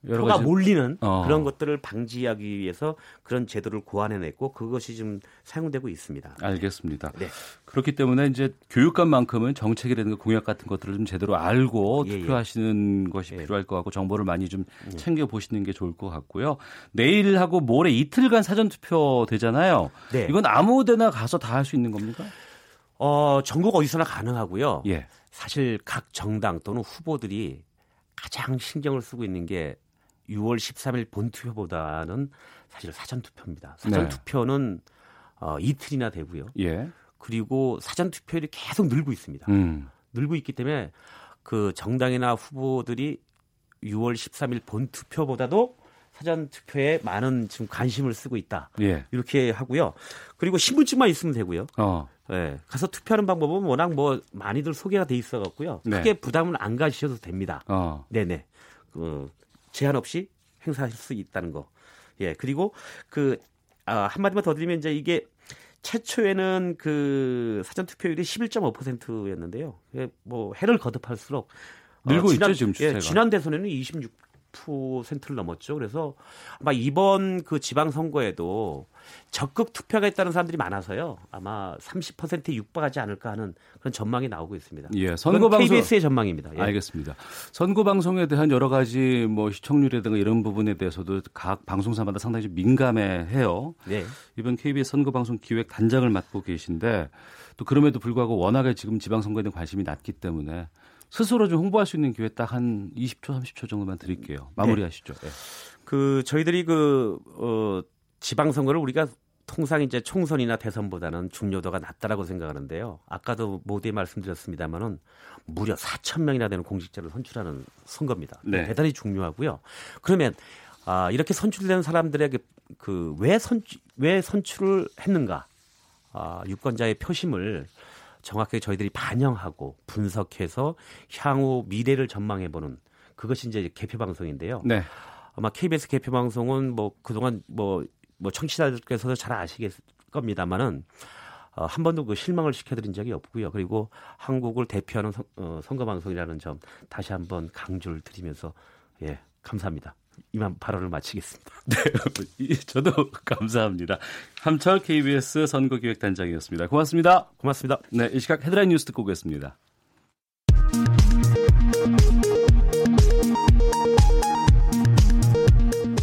Speaker 2: 여러
Speaker 6: 표가 몰리는
Speaker 2: 어.
Speaker 6: 그런 것들을 방지하기 위해서 그런 제도를 고안해냈고 그것이 좀 사용되고 있습니다.
Speaker 2: 알겠습니다.
Speaker 6: 네.
Speaker 2: 그렇기 때문에 이제 교육감만큼은 정책이라든가 공약 같은 것들을 좀 제대로 알고
Speaker 6: 예, 예.
Speaker 2: 투표하시는 것이
Speaker 6: 예.
Speaker 2: 필요할 것 같고 정보를 많이 좀 챙겨 보시는 게 좋을 것 같고요. 내일하고 모레 이틀간 사전 투표 되잖아요.
Speaker 6: 네.
Speaker 2: 이건 아무데나 가서 다 할 수 있는 겁니까?
Speaker 6: 어, 전국 어디서나 가능하고요.
Speaker 2: 예.
Speaker 6: 사실 각 정당 또는 후보들이 가장 신경을 쓰고 있는 게 6월 13일 본투표보다는 사실 사전투표입니다. 사전투표는 어, 이틀이나 되고요.
Speaker 2: 예.
Speaker 6: 그리고 사전투표율이 계속 늘고 있습니다.
Speaker 2: 음.
Speaker 6: 늘고 있기 때문에 그 정당이나 후보들이 6월 13일 본투표보다도 사전투표에 많은 지금 관심을 쓰고 있다.
Speaker 2: 예.
Speaker 6: 이렇게 하고요. 그리고 신분증만 있으면 되고요.
Speaker 2: 어.
Speaker 6: 예, 가서 투표하는 방법은 워낙 뭐 많이들 소개가 돼 있어 갖고요.
Speaker 2: 네.
Speaker 6: 크게 부담은 안 가지셔도 됩니다.
Speaker 2: 어.
Speaker 6: 네네. 그 제한 없이 행사하실 수 있다는 거. 예, 그리고 그 아, 한마디만 더 드리면 이제 이게 최초에는 그 사전 투표율이 11.5%였는데요. 예, 뭐 해를 거듭할수록
Speaker 2: 늘고
Speaker 6: 지난,
Speaker 2: 있죠, 지금 추세가.
Speaker 6: 예, 지난 대선에는 26% 를 넘었죠. 그래서 아마 이번 그 지방 선거에도 적극 투표가 있다는 사람들이 많아서요. 아마 30%에 육박하지 않을까 하는 그런 전망이 나오고 있습니다.
Speaker 2: 예. 선거 방송
Speaker 6: KBS의 전망입니다. 예.
Speaker 2: 알겠습니다. 선거 방송에 대한 여러 가지 뭐 시청률이라든가 이런 부분에 대해서도 각 방송사마다 상당히 좀 민감해해요.
Speaker 6: 네.
Speaker 2: 이번 KBS 선거 방송 기획 단장을 맡고 계신데 또 그럼에도 불구하고 워낙에 지금 지방 선거에 대한 관심이 낮기 때문에 스스로 좀 홍보할 수 있는 기회 딱 한 20초, 30초 정도만 드릴게요. 마무리하시죠. 예.
Speaker 6: 그 저희들이 그 어, 지방 선거를 우리가 통상 이제 총선이나 대선보다는 중요도가 낮다라고 생각하는데요. 아까도 모두에 말씀드렸습니다만은 무려 4천 명이나 되는 공직자를 선출하는 선거입니다.
Speaker 2: 네.
Speaker 6: 대단히 중요하고요. 그러면 아, 이렇게 선출된 사람들에게 그왜 선출 왜 선출을 했는가? 아, 유권자의 표심을 정확하게 저희들이 반영하고 분석해서 향후 미래를 전망해 보는 그것이 이제 개표 방송인데요.
Speaker 2: 네.
Speaker 6: 아마 KBS 개표 방송은 뭐 그동안 뭐, 뭐 청취자들께서도 잘 아시겠 겁니다만은 어, 한 번도 그 실망을 시켜드린 적이 없고요. 그리고 한국을 대표하는 선, 어, 선거 방송이라는 점 다시 한번 강조를 드리면서 예 감사합니다. 이만 발언을 마치겠습니다.
Speaker 2: 이- 저도 감사합니다. 함철 KBS 선거기획단장이었습니다. 고맙습니다.
Speaker 6: 고맙습니다.
Speaker 2: 네, 이 시각 헤드라인 뉴스 듣고 오겠습니다.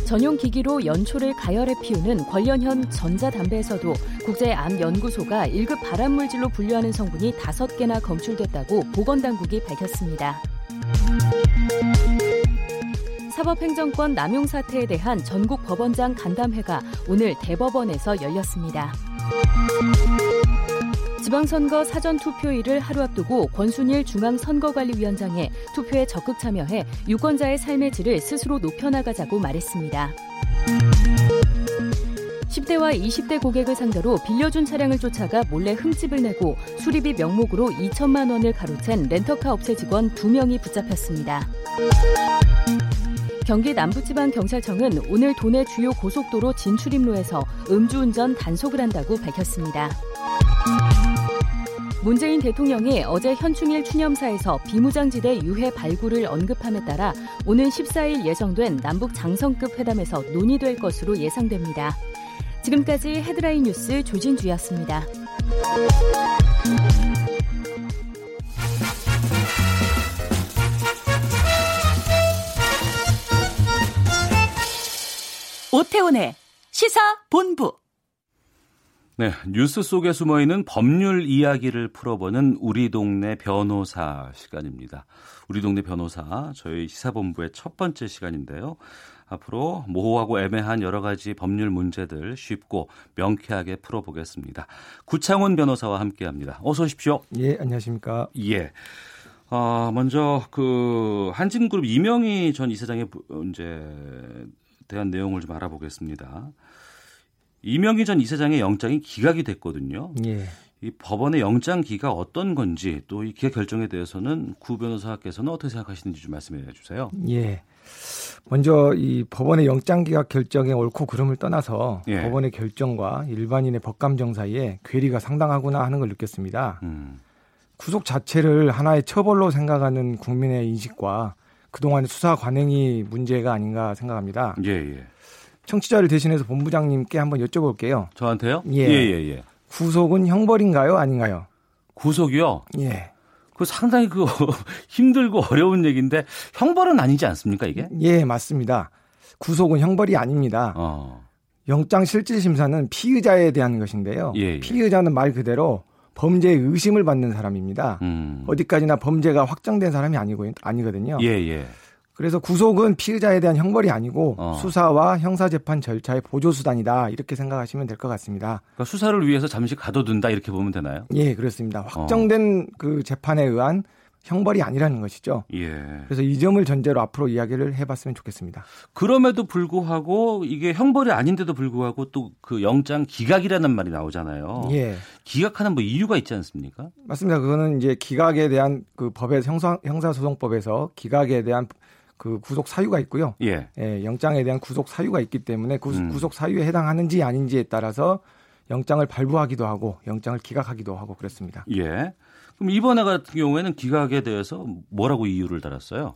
Speaker 7: 전용 기기로 연초를 가열해 피우는 관련형 전자담배에서도 국제암연구소가 1급 발암물질로 분류하는 성분이 5개나 검출됐다고 보건당국이 밝혔습니다. 사법행정권 남용 사태에 대한 전국 법원장 간담회가 오늘 대법원에서 열렸습니다. 지방선거 사전 투표일을 하루 앞두고 권순일 중앙선거관리위원장에 투표에 적극 참여해 유권자의 삶의 질을 스스로 높여나가자고 말했습니다. 10대와 20대 고객을 상대로 빌려준 차량을 쫓아가 몰래 흠집을 내고 수리비 명목으로 2천만 원을 가로챈 렌터카 업체 직원 2명이 붙잡혔습니다. 경기 남부지방경찰청은 오늘 도내 주요 고속도로 진출입로에서 음주운전 단속을 한다고 밝혔습니다. 문재인 대통령이 어제 현충일 추념사에서 비무장지대 유해 발굴을 언급함에 따라 오는 14일 예정된 남북 장성급 회담에서 논의될 것으로 예상됩니다. 지금까지 헤드라인 뉴스 조진주였습니다.
Speaker 8: 오태훈의 시사 본부.
Speaker 2: 네, 뉴스 속에 숨어 있는 법률 이야기를 풀어보는 우리 동네 변호사 시간입니다. 우리 동네 변호사 저희 시사본부의 첫 번째 시간인데요. 앞으로 모호하고 애매한 여러 가지 법률 문제들 쉽고 명쾌하게 풀어보겠습니다. 구창훈 변호사와 함께합니다. 어서 오십시오.
Speaker 9: 예, 안녕하십니까.
Speaker 2: 예. 아, 먼저 그 한진그룹 이명희 전 이사장의 부- 이제 대한 내용을 좀 알아보겠습니다. 이명희 전 이사장의 영장이 기각이 됐거든요.
Speaker 9: 예.
Speaker 2: 이 법원의 영장 기가 어떤 건지 또 이 기각 결정에 대해서는 구 변호사께서는 어떻게 생각하시는지 좀 말씀해 주세요.
Speaker 9: 예. 먼저 이 법원의 영장 기각 결정의 옳고 그름을 떠나서 예. 법원의 결정과 일반인의 법감정 사이에 괴리가 상당하구나 하는 걸 느꼈습니다. 음. 구속 자체를 하나의 처벌로 생각하는 국민의 인식과 그동안의 수사 관행이 문제가 아닌가 생각합니다.
Speaker 2: 예, 예.
Speaker 9: 청취자를 대신해서 본부장님께 한번 여쭤볼게요.
Speaker 2: 저한테요?
Speaker 9: 예. 예, 예, 예. 구속은 형벌인가요? 아닌가요?
Speaker 2: 구속이요?
Speaker 9: 예.
Speaker 2: 그 상당히 그 힘들고 어려운 얘기인데 형벌은 아니지 않습니까 이게?
Speaker 9: 예, 맞습니다. 구속은 형벌이 아닙니다. 어. 영장 실질 심사는 피의자에 대한 것인데요. 예, 예. 피의자는 말 그대로 범죄의 의심을 받는 사람입니다. 음. 어디까지나 범죄가 확정된 사람이 아니고 아니거든요.
Speaker 2: 예, 예.
Speaker 9: 그래서 구속은 피의자에 대한 형벌이 아니고 어. 수사와 형사재판 절차의 보조수단이다 이렇게 생각하시면 될 것 같습니다.
Speaker 2: 그러니까 수사를 위해서 잠시 가둬둔다 이렇게 보면 되나요?
Speaker 9: 예, 그렇습니다. 확정된 어. 그 재판에 의한 형벌이 아니라는 것이죠.
Speaker 2: 예.
Speaker 9: 그래서 이 점을 전제로 앞으로 이야기를 해봤으면 좋겠습니다.
Speaker 2: 그럼에도 불구하고 이게 형벌이 아닌데도 불구하고 또 그 영장 기각이라는 말이 나오잖아요.
Speaker 9: 예.
Speaker 2: 기각하는 뭐 이유가 있지 않습니까?
Speaker 9: 맞습니다. 그거는 이제 기각에 대한 그 법의 형사 형사소송법에서 기각에 대한 그 구속 사유가 있고요.
Speaker 2: 예.
Speaker 9: 예 영장에 대한 구속 사유가 있기 때문에 구, 음. 구속 사유에 해당하는지 아닌지에 따라서 영장을 발부하기도 하고 영장을 기각하기도 하고 그렇습니다.
Speaker 2: 예. 그럼 이번에 같은 경우에는 기각에 대해서 뭐라고 이유를 달았어요?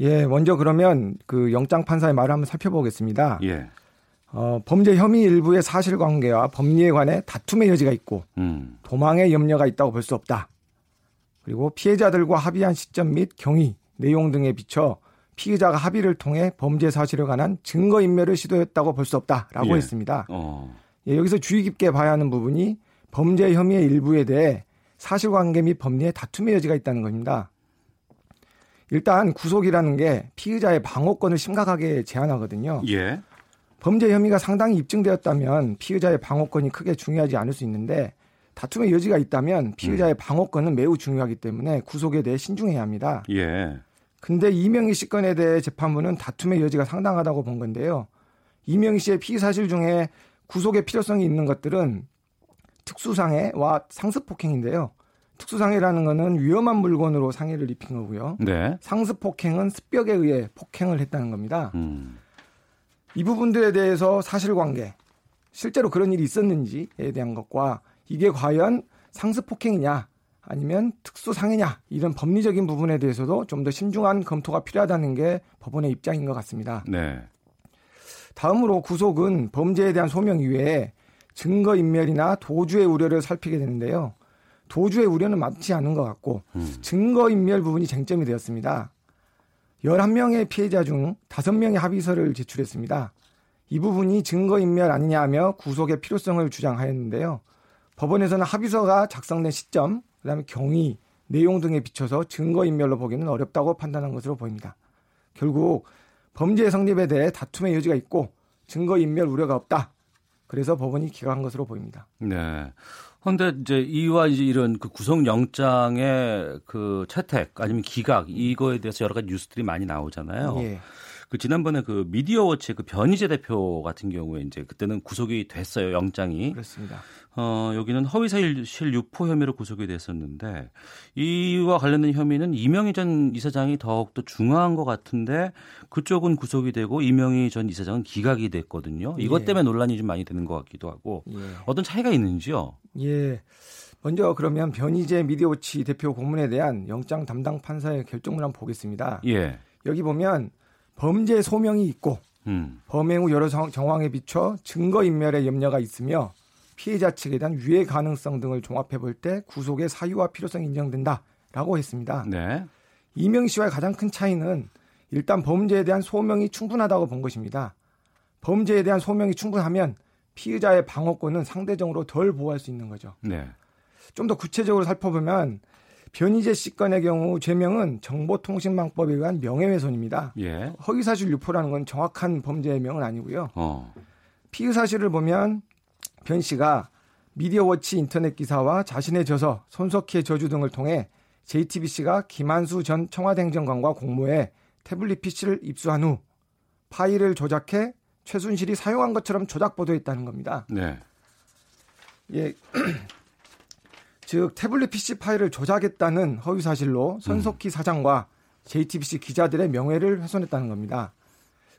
Speaker 9: 예, 먼저 그러면 그 영장 판사의 말을 한번 살펴보겠습니다.
Speaker 2: 예.
Speaker 9: 어, 범죄 혐의 일부의 사실관계와 법리에 관해 다툼의 여지가 있고 음. 도망의 염려가 있다고 볼 수 없다. 그리고 피해자들과 합의한 시점 및 경위, 내용 등에 비춰 피의자가 합의를 통해 범죄 사실에 관한 증거 인멸을 시도했다고 볼 수 없다라고 예. 했습니다.
Speaker 2: 어.
Speaker 9: 예, 여기서 주의 깊게 봐야 하는 부분이 범죄 혐의의 일부에 대해 사실관계 및 법리에 다툼의 여지가 있다는 겁니다. 일단 구속이라는 게 피의자의 방어권을 심각하게 제한하거든요.
Speaker 2: 예.
Speaker 9: 범죄 혐의가 상당히 입증되었다면 피의자의 방어권이 크게 중요하지 않을 수 있는데 다툼의 여지가 있다면 피의자의 음. 방어권은 매우 중요하기 때문에 구속에 대해 신중해야 합니다.
Speaker 2: 예.
Speaker 9: 근데 이명희 씨 건에 대해 재판부는 다툼의 여지가 상당하다고 본 건데요. 이명희 씨의 피의 사실 중에 구속의 필요성이 있는 것들은 특수상해와 상습폭행인데요. 특수상해라는 것은 위험한 물건으로 상해를 입힌 거고요.
Speaker 2: 네.
Speaker 9: 상습폭행은 습벽에 의해 폭행을 했다는 겁니다.
Speaker 2: 음.
Speaker 9: 이 부분들에 대해서 사실관계, 실제로 그런 일이 있었는지에 대한 것과 이게 과연 상습폭행이냐 아니면 특수상해냐 이런 법리적인 부분에 대해서도 좀 더 신중한 검토가 필요하다는 게 법원의 입장인 것 같습니다.
Speaker 2: 네.
Speaker 9: 다음으로 구속은 범죄에 대한 소명 이외에 증거 인멸이나 도주의 우려를 살피게 되는데요. 도주의 우려는 맞지 않은 것 같고 음. 증거 인멸 부분이 쟁점이 되었습니다. 11명의 피해자 중 5명의 합의서를 제출했습니다. 이 부분이 증거 인멸 아니냐 하며 구속의 필요성을 주장하였는데요. 법원에서는 합의서가 작성된 시점, 그다음에 경위, 내용 등에 비춰서 증거인멸로 보기는 어렵다고 판단한 것으로 보입니다. 결국 범죄 성립에 대해 다툼의 여지가 있고 증거인멸 우려가 없다. 그래서 법원이 기각한 것으로 보입니다.
Speaker 2: 네. 그런데 이제 이와 이제 이런 그 구속영장의 그 채택 아니면 기각 이거에 대해서 여러 가지 뉴스들이 많이 나오잖아요.
Speaker 9: 예.
Speaker 2: 그 지난번에 그 미디어 워치 그 변희재 대표 같은 경우에 이제 그때는 구속이 됐어요 영장이.
Speaker 9: 그렇습니다.
Speaker 2: 어 여기는 허위사실 유포 혐의로 구속이 됐었는데 이와 관련된 혐의는 이명희 전 이사장이 더욱 더 중요한 것 같은데 그쪽은 구속이 되고 이명희 전 이사장은 기각이 됐거든요. 이것 예. 때문에 논란이 좀 많이 되는 것 같기도 하고 예. 어떤 차이가 있는지요?
Speaker 9: 예. 먼저 그러면 변희재 미디어워치 대표 고문에 대한 영장 담당 판사의 결정을 한번 보겠습니다.
Speaker 2: 예.
Speaker 9: 여기 보면 범죄 소명이 있고
Speaker 2: 음.
Speaker 9: 범행 후 여러 정황에 비춰 증거 인멸의 염려가 있으며 피해자 측에 대한 유해 가능성 등을 종합해 볼 때 구속의 사유와 필요성이 인정된다라고 했습니다.
Speaker 2: 네.
Speaker 9: 이명 씨와의 가장 큰 차이는 일단 범죄에 대한 소명이 충분하다고 본 것입니다. 범죄에 대한 소명이 충분하면 피의자의 방어권은 상대적으로 덜 보호할 수 있는 거죠.
Speaker 2: 네.
Speaker 9: 좀 더 구체적으로 살펴보면 변희재 씨 건의 경우 죄명은 정보통신망법에 의한 명예훼손입니다.
Speaker 2: 예.
Speaker 9: 허위사실 유포라는 건 정확한 범죄명은 아니고요.
Speaker 2: 어.
Speaker 9: 피의 사실을 보면 변 씨가 미디어워치 인터넷 기사와 자신의 저서 손석희의 저주 등을 통해 JTBC가 김한수 전 청와대 행정관과 공모해 태블릿 PC를 입수한 후 파일을 조작해 최순실이 사용한 것처럼 조작 보도했다는 겁니다.
Speaker 2: 네.
Speaker 9: 예. 즉 태블릿 PC 파일을 조작했다는 허위 사실로 손석희 음. 사장과 JTBC 기자들의 명예를 훼손했다는 겁니다.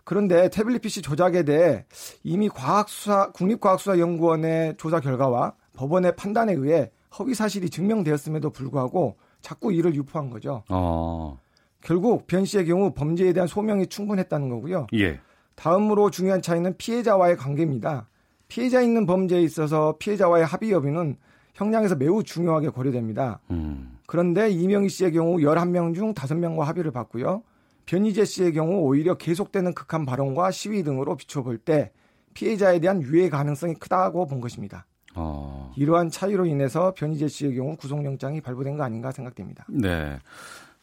Speaker 9: 그런데 태블릿 PC 조작에 대해 이미 과학수사 국립과학수사연구원의 조사 결과와 법원의 판단에 의해 허위 사실이 증명되었음에도 불구하고 자꾸 이를 유포한 거죠. 어. 결국 변 씨의 경우 범죄에 대한 소명이 충분했다는 거고요. 예. 다음으로 중요한 차이는 피해자와의 관계입니다. 피해자 있는 범죄에 있어서 피해자와의 합의 여부는 형량에서 매우 중요하게 고려됩니다. 음. 그런데 이명희 씨의 경우 11명 중 5명과 합의를 봤고요. 변희재 씨의 경우 오히려 계속되는 극한 발언과 시위 등으로 비춰볼 때 피해자에 대한 유해 가능성이 크다고 본 것입니다. 어. 이러한 차이로 인해서 변희재 씨의 경우 구속영장이 발부된 거 아닌가 생각됩니다.
Speaker 2: 네.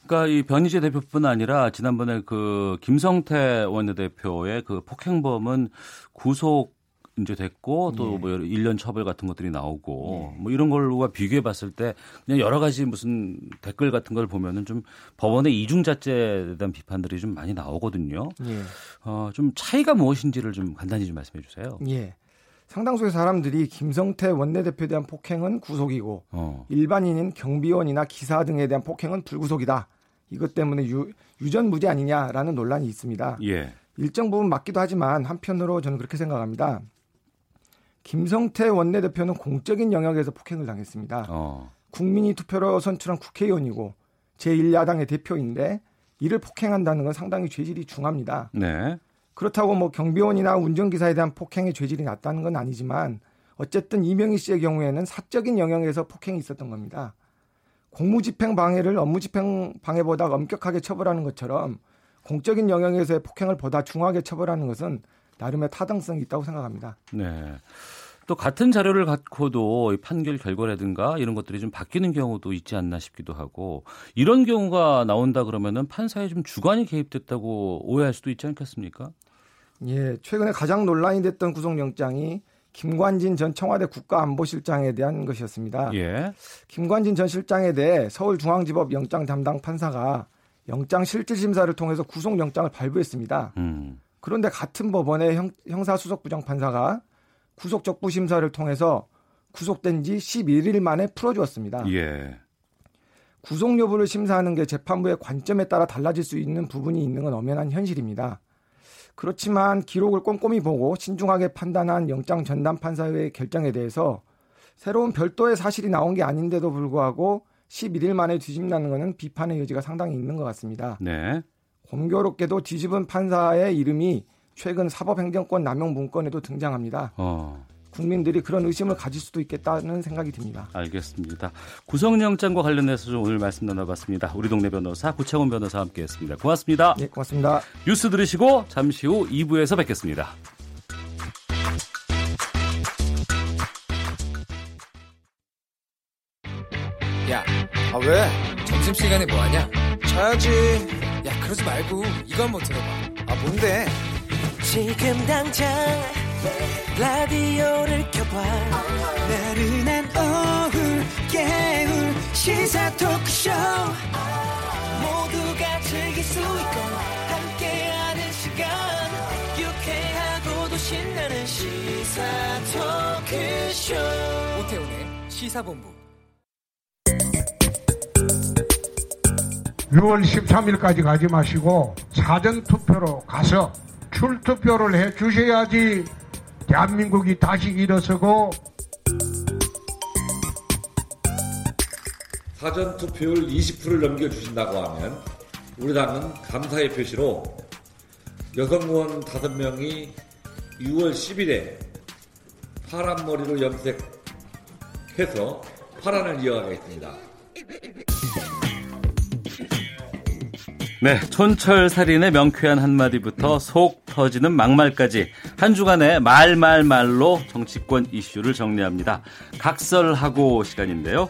Speaker 2: 그러니까 이 변희재 대표뿐 아니라 지난번에 그 김성태 원내대표의 그 폭행범은 구속 이제 됐고 또뭐 예. 1년 처벌 같은 것들이 나오고 예. 뭐 이런 걸로가 비교해 봤을 때 그냥 여러 가지 무슨 댓글 같은 걸 보면은 좀 법원의 이중자죄에 대한 비판들이 좀 많이 나오거든요. 예. 어, 좀 차이가 무엇인지를 좀 간단히 좀 말씀해 주세요.
Speaker 9: 예. 상당수의 사람들이 김성태 원내대표에 대한 폭행은 구속이고 어. 일반인인 경비원이나 기사 등에 대한 폭행은 불구속이다. 이것 때문에 유, 유전무죄 아니냐라는 논란이 있습니다. 예. 일정 부분 맞기도 하지만 한편으로 저는 그렇게 생각합니다. 김성태 원내대표는 공적인 영역에서 폭행을 당했습니다. 어. 국민이 투표로 선출한 국회의원이고 제1야당의 대표인데 이를 폭행한다는 건 상당히 죄질이 중합니다. 네. 그렇다고 뭐 경비원이나 운전기사에 대한 폭행의 죄질이 낮다는 건 아니지만 어쨌든 이명희 씨의 경우에는 사적인 영역에서 폭행이 있었던 겁니다. 공무집행 방해를 업무집행 방해보다 엄격하게 처벌하는 것처럼 공적인 영역에서의 폭행을 보다 중하게 처벌하는 것은 나름의 타당성이 있다고 생각합니다. 네.
Speaker 2: 또 같은 자료를 갖고도 판결 결과라든가 이런 것들이 좀 바뀌는 경우도 있지 않나 싶기도 하고 이런 경우가 나온다 그러면은 판사에 좀 주관이 개입됐다고 오해할 수도 있지 않겠습니까?
Speaker 9: 예, 최근에 가장 논란이 됐던 구속영장이 김관진 전 청와대 국가안보실장에 대한 것이었습니다. 예. 김관진 전 실장에 대해 서울중앙지법 영장 담당 판사가 영장 실질심사를 통해서 구속영장을 발부했습니다. 음. 그런데 같은 법원의 형, 형사수석부장 판사가 구속적부 심사를 통해서 구속된 지 11일 만에 풀어주었습니다. 예. 구속 여부를 심사하는 게 재판부의 관점에 따라 달라질 수 있는 부분이 있는 건 엄연한 현실입니다. 그렇지만 기록을 꼼꼼히 보고 신중하게 판단한 영장 전담 판사의 결정에 대해서 새로운 별도의 사실이 나온 게 아닌데도 불구하고 11일 만에 뒤집나는 것은 비판의 여지가 상당히 있는 것 같습니다. 네. 공교롭게도 뒤집은 판사의 이름이 최근 사법행정권 남용 문건에도 등장합니다. 어. 국민들이 그런 의심을 가질 수도 있겠다는 생각이 듭니다.
Speaker 2: 알겠습니다. 구속영장과 관련해서 좀 오늘 말씀 나눠봤습니다. 우리 동네 변호사 구창훈 변호사와 함께했습니다. 고맙습니다.
Speaker 9: 네, 고맙습니다.
Speaker 2: 뉴스 들으시고 잠시 후 2부에서 뵙겠습니다.
Speaker 10: 야, 아 왜? 점심시간에 뭐하냐? 자야지. 야, 그러지 말고 이거 한번 들어봐. 아, 뭔데? 지금 당장 라디오를 켜봐. 나른한 오후 깨울 시사 토크쇼. 모두가 즐길 수 있고 함께하는 시간. 유쾌하고도 신나는 시사 토크쇼. 오태훈의 시사본부.
Speaker 11: 6월 13일까지 가지 마시고 사전투표로 가서 출투표를 해 주셔야지 대한민국이 다시 일어서고
Speaker 12: 사전 투표율 20%를 넘겨주신다고 하면 우리 당은 감사의 표시로 여성 의원 5명이 6월 10일에 파란 머리로 염색해서 파란을 이어가겠습니다.
Speaker 2: 네, 촌철살인의 명쾌한 한마디부터 속 터지는 막말까지 한 주간의 말말말로 정치권 이슈를 정리합니다. 각설하고 시간인데요.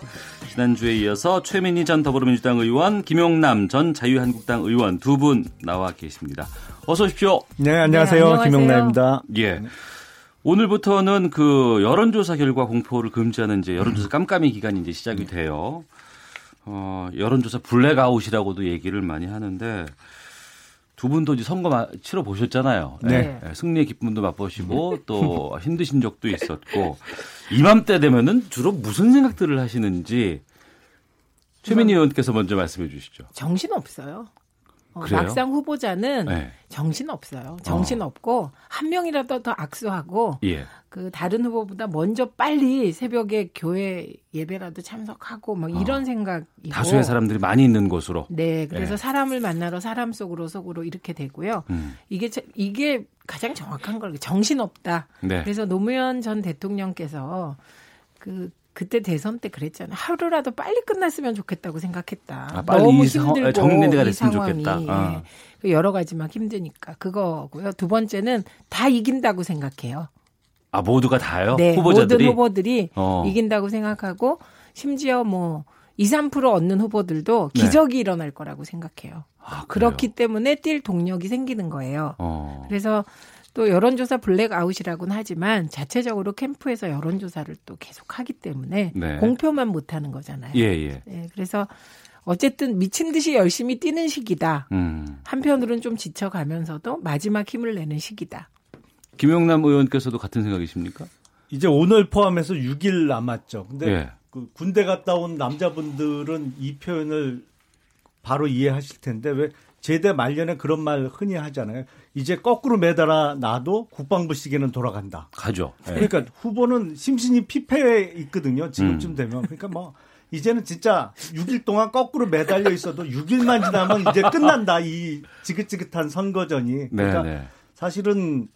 Speaker 2: 지난주에 이어서 최민희 전 더불어민주당 의원, 김용남 전 자유한국당 의원 두 분 나와 계십니다. 어서 오십시오.
Speaker 13: 네, 안녕하세요. 네, 안녕하세요. 김용남입니다.
Speaker 2: 예. 오늘부터는 그 여론조사 결과 공표를 금지하는 이제 여론조사 깜깜이 기간이 이제 시작이 돼요. 어, 여론조사 블랙아웃이라고도 얘기를 많이 하는데 두 분도 이제 선거 치러 보셨잖아요. 네. 네. 승리의 기쁨도 맛보시고 또 힘드신 적도 있었고 이맘때 되면은 주로 무슨 생각들을 하시는지 최민희 의원께서 먼저 말씀해 주시죠.
Speaker 14: 정신 없어요. 어, 막상 후보자는 네. 정신 없어요. 정신 어. 없고 한 명이라도 더 악수하고 예. 그 다른 후보보다 먼저 빨리 새벽에 교회 예배라도 참석하고 막 어. 이런 생각이고
Speaker 2: 다수의 사람들이 많이 있는 곳으로.
Speaker 14: 네, 그래서 예. 사람을 만나러 사람 속으로 속으로 이렇게 되고요. 음. 이게 이게 가장 정확한 걸 정신 없다. 네. 그래서 노무현 전 대통령께서 그 그때 대선 때 그랬잖아요. 하루라도 빨리 끝났으면 좋겠다고 생각했다. 아, 빨리 너무 힘들고 정리가 됐으면 좋겠다. 아. 예. 여러 가지 막 힘드니까 그거고요. 두 번째는 다 이긴다고 생각해요.
Speaker 2: 아 모두가 다요?
Speaker 14: 네, 후보자들이 모든 후보들이 어. 이긴다고 생각하고 심지어 뭐 2, 3% 얻는 후보들도 네. 기적이 네. 일어날 거라고 생각해요. 아, 그렇기 때문에 뛸 동력이 생기는 거예요. 어. 그래서 또 여론조사 블랙아웃이라고는 하지만 자체적으로 캠프에서 여론조사를 또 계속 하기 때문에 네. 공표만 못하는 거잖아요. 예, 예. 네, 그래서 어쨌든 미친 듯이 열심히 뛰는 시기다. 음. 한편으로는 좀 지쳐가면서도 마지막 힘을 내는 시기다.
Speaker 2: 김영남 의원께서도 같은 생각이십니까?
Speaker 13: 이제 오늘 포함해서 6일 남았죠. 근데 예. 그 군대 갔다 온 남자분들은 이 표현을 바로 이해하실 텐데 왜 제대 말년에 그런 말 흔히 하잖아요. 이제 거꾸로 매달아 놔도 국방부 시계는 돌아간다.
Speaker 2: 가죠.
Speaker 13: 네. 그러니까 후보는 심신이 피폐해 있거든요. 지금쯤 음. 되면. 그러니까 뭐 이제는 진짜 6일 동안 거꾸로 매달려 있어도 6일만 지나면 이제 끝난다. 이 지긋지긋한 선거전이. 그러니까 네네. 네. 사실은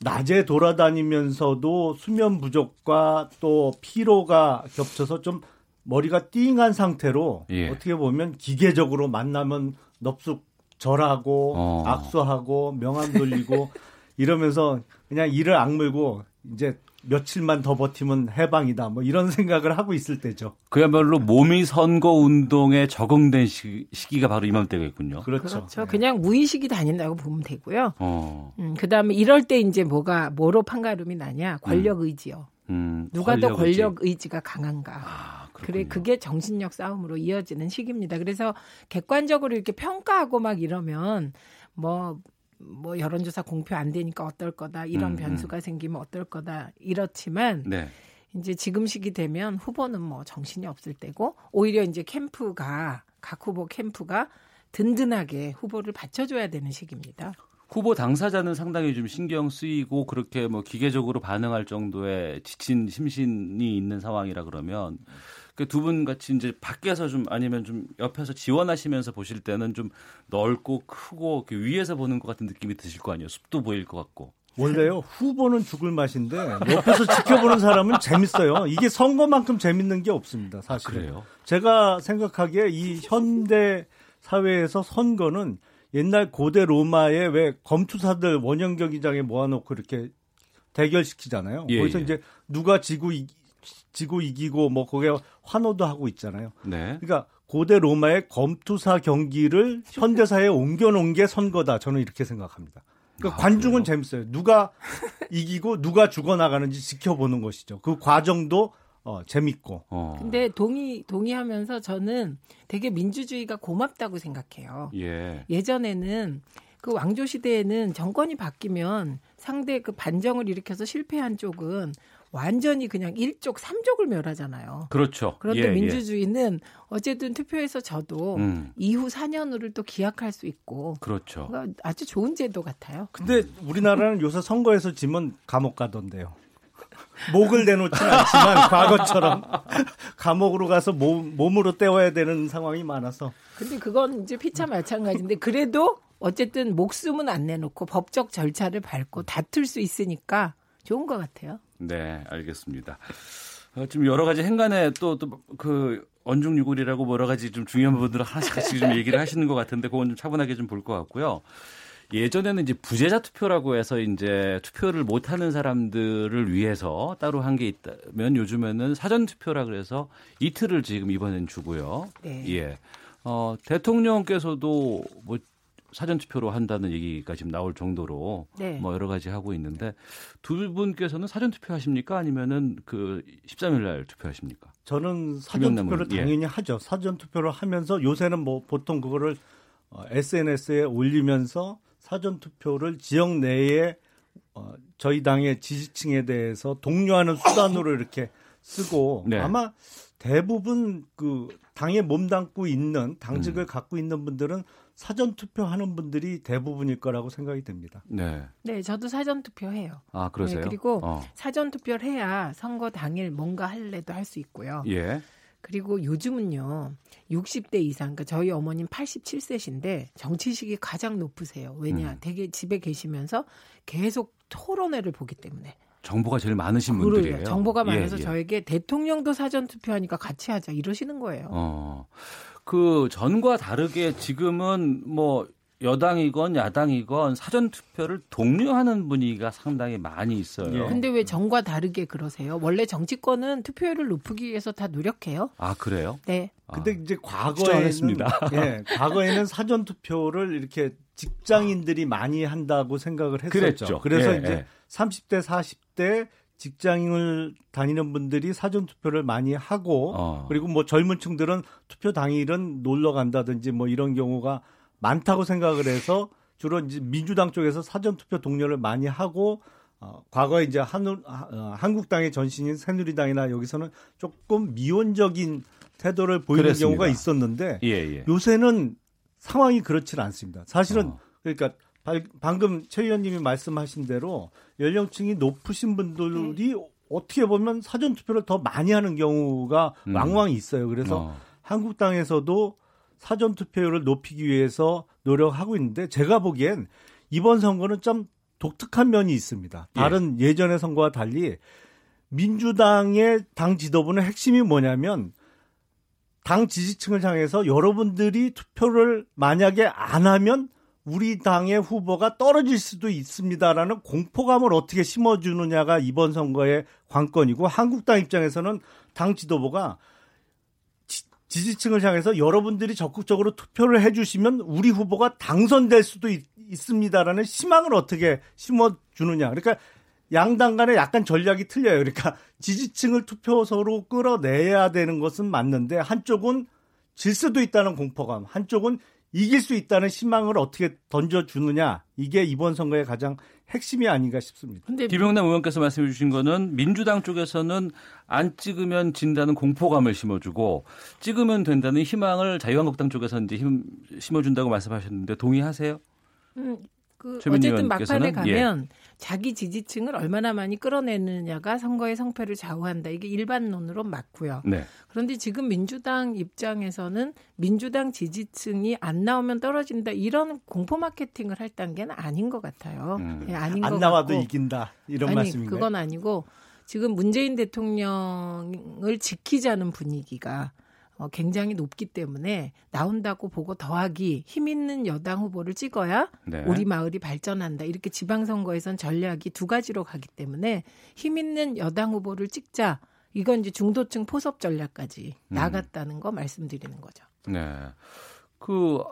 Speaker 13: 낮에 돌아다니면서도 수면 부족과 또 피로가 겹쳐서 좀 머리가 띵한 상태로 예. 어떻게 보면 기계적으로 만나면 넙숙 절하고 어. 악수하고 명함 돌리고 이러면서 그냥 이를 악물고 이제 며칠만 더 버티면 해방이다. 뭐 이런 생각을 하고 있을 때죠.
Speaker 2: 그야말로 몸이 선거 운동에 적응된 시, 기가 바로 이맘때겠군요.
Speaker 14: 그렇죠. 그렇죠. 네. 그냥 무의식이 다닌다고 보면 되고요. 어. 음, 그다음에 이럴 때 이제 뭐가 뭐로 판가름이 나냐? 권력 음. 의지요. 음, 누가 권력 더 권력 의지. 가 강한가. 아, 그래 그게 정신력 싸움으로 이어지는 시기입니다. 그래서 객관적으로 이렇게 평가하고 막 이러면 뭐뭐 여론조사 공표 안 되니까 어떨 거다 이런 음, 음. 변수가 음. 생기면 어떨 거다 이렇지만 네. 이제 지금 시기 되면 후보는 뭐 정신이 없을 때고 오히려 이제 캠프가 각 후보 캠프가 든든하게 후보를 받쳐줘야 되는 시기입니다.
Speaker 2: 후보 당사자는 상당히 좀 신경 쓰이고 그렇게 뭐 기계적으로 반응할 정도의 지친 심신이 있는 상황이라 그러면 그 두 분 같이 이제 밖에서 좀 아니면 좀 옆에서 지원하시면서 보실 때는 좀 넓고 크고 위에서 보는 것 같은 느낌이 드실 거 아니에요. 숲도 보일 것 같고.
Speaker 13: 원래요 후보는 죽을 맛인데 옆에서 지켜보는 사람은 재밌어요. 이게 선거만큼 재밌는 게 없습니다. 사실. 아, 그래요? 제가 생각하기에 이 현대 사회에서 선거는 옛날 고대 로마의 왜 검투사들 원형 경기장에 모아놓고 이렇게 대결시키잖아요. 예, 거기서 예. 이제 누가 지고 지고 이기고 뭐 거기에 환호도 하고 있잖아요. 네. 그러니까 고대 로마의 검투사 경기를 현대사에 옮겨놓은 게 선거다. 저는 이렇게 생각합니다. 그러니까 아, 관중은 그래요? 재밌어요. 누가 이기고 누가 죽어나가는지 지켜보는 것이죠. 그 과정도 어, 재밌고. 어.
Speaker 14: 근데 동의 동의하면서 저는 되게 민주주의가 고맙다고 생각해요. 예. 예전에는 그 왕조 시대에는 정권이 바뀌면 상대 그 반정을 일으켜서 실패한 쪽은 완전히 그냥 일족 삼족을 멸하잖아요.
Speaker 2: 그렇죠.
Speaker 14: 그런데 예, 예. 민주주의는 예. 어쨌든 투표에서 저도 음. 이후 4년을 또 기약할 수 있고.
Speaker 2: 그렇죠.
Speaker 14: 그러니까 아주 좋은 제도 같아요.
Speaker 13: 근데 우리나라는 요새 선거에서 지면 감옥 가던데요. 목을 내놓지는 않지만 과거처럼 감옥으로 가서 몸, 몸으로 때워야 되는 상황이 많아서.
Speaker 14: 근데 그건 이제 피차 마찬가지인데 그래도 어쨌든 목숨은 안 내놓고 법적 절차를 밟고 다툴 수 있으니까 좋은 것 같아요.
Speaker 2: 네, 알겠습니다. 어, 지금 여러 가지 행간에 또, 또, 그, 언중유골이라고 뭐 여러 가지 좀 중요한 부분들을 하나씩 좀 얘기를 하시는 것 같은데, 그건 좀 차분하게 좀 볼 것 같고요. 예전에는 이제 부재자 투표라고 해서 이제 투표를 못 하는 사람들을 위해서 따로 한 게 있다면 요즘에는 사전 투표라 그래서 이틀을 지금 이번엔 주고요. 네. 예. 어, 대통령께서도 뭐 사전 투표로 한다는 얘기가 지금 나올 정도로 네. 뭐 여러 가지 하고 있는데 두 분께서는 사전 투표하십니까 아니면은 그 13일 날 투표하십니까?
Speaker 13: 저는 사전 투표를 예. 당연히 하죠. 사전 투표를 하면서 요새는 뭐 보통 그거를 어, SNS에 올리면서 사전 투표를 지역 내에 어, 저희 당의 지지층에 대해서 독려하는 수단으로 이렇게 쓰고 네. 아마 대부분 그 당에 몸담고 있는 당직을 음. 갖고 있는 분들은 사전 투표하는 분들이 대부분일 거라고 생각이 됩니다.
Speaker 14: 네. 네, 저도 사전 투표해요.
Speaker 2: 아, 그러세요?
Speaker 14: 네, 그리고 어. 사전 투표를 해야 선거 당일 뭔가 할래도 할 수 있고요. 예. 그리고 요즘은요, 60대 이상, 그러니까 저희 어머님 87세신데 정치식이 가장 높으세요. 왜냐, 음. 되게 집에 계시면서 계속 토론회를 보기 때문에.
Speaker 2: 정보가 제일 많으신 분들이에요.
Speaker 14: 정보가 예, 많아서 예, 예. 저에게 대통령도 사전 투표하니까 같이 하자 이러시는 거예요. 어.
Speaker 2: 그 전과 다르게 지금은 뭐 여당이건 야당이건 사전 투표를 독려하는 분위기가 상당히 많이 있어요. 예.
Speaker 14: 근데 왜 전과 다르게 그러세요? 원래 정치권은 투표율을 높이기 위해서 다 노력해요.
Speaker 2: 아 그래요?
Speaker 14: 네.
Speaker 13: 근데 아, 이제 과거에는 예, 과거에는 사전 투표를 이렇게 직장인들이 많이 한다고 생각을 했었죠. 그랬죠. 그래서 예, 이제 예. 30대 40대 직장을 다니는 분들이 사전 투표를 많이 하고 어. 그리고 뭐 젊은 층들은 투표 당일은 놀러 간다든지 뭐 이런 경우가 많다고 생각을 해서 주로 이제 민주당 쪽에서 사전 투표 동료를 많이 하고 어, 과거에 이제 한우, 어, 한국당의 전신인 새누리당이나 여기서는 조금 미온적인 태도를 보이는 그랬습니다. 경우가 있었는데 예, 예. 요새는 상황이 그렇지는 않습니다. 사실은 어. 그러니까 방금 최 의원님이 말씀하신 대로 연령층이 높으신 분들이 네. 어떻게 보면 사전 투표를 더 많이 하는 경우가 음. 왕왕 있어요. 그래서 어. 한국당에서도 사전 투표율을 높이기 위해서 노력하고 있는데 제가 보기엔 이번 선거는 좀 독특한 면이 있습니다. 예. 다른 예. 예전의 선거와 달리 민주당의 당 지도부는 핵심이 뭐냐면 당 지지층을 향해서 여러분들이 투표를 만약에 안 하면 우리 당의 후보가 떨어질 수도 있습니다라는 공포감을 어떻게 심어주느냐가 이번 선거의 관건이고 한국당 입장에서는 당 지도부가 지지층을 향해서 여러분들이 적극적으로 투표를 해주시면 우리 후보가 당선될 수도 있, 습니다라는 희망을 어떻게 심어주느냐. 그러니까 양당 간에 약간 전략이 틀려요. 그러니까 지지층을 투표소로 끌어내야 되는 것은 맞는데 한쪽은 질 수도 있다는 공포감, 한쪽은 이길 수 있다는 희망을 어떻게 던져주느냐. 이게 이번 선거의 가장 핵심이 아닌가 싶습니다.
Speaker 2: 근데 김영남 의원께서 말씀해 주신 거는 민주당 쪽에서는 안 찍으면 진다는 공포감을 심어주고 찍으면 된다는 희망을 자유한국당 쪽에서 이제 힘, 심어준다고 말씀하셨는데 동의하세요?
Speaker 14: 음, 그 어쨌든 막판에 가면 예. 자기 지지층을 얼마나 많이 끌어내느냐가 선거의 성패를 좌우한다. 이게 일반론으로 맞고요. 네. 그런데 지금 민주당 입장에서는 민주당 지지층이 안 나오면 떨어진다 이런 공포 마케팅을 할 단계는 아닌 것 같아요. 음.
Speaker 13: 네, 아닌 안 나와도 같고. 이긴다 이런
Speaker 14: 아니,
Speaker 13: 말씀인가요?
Speaker 14: 그건 아니고 지금 문재인 대통령을 지키자는 분위기가 어, 굉장히 높기 때문에 나온다고 보고 더하기 힘 있는 여당 후보를 찍어야 네. 우리 마을이 발전한다. 이렇게 지방선거에선 전략이 두 가지로 가기 때문에 힘 있는 여당 후보를 찍자. 이건 이제 중도층 포섭 전략까지 음. 나갔다는 거 말씀드리는 거죠.
Speaker 2: 네. 그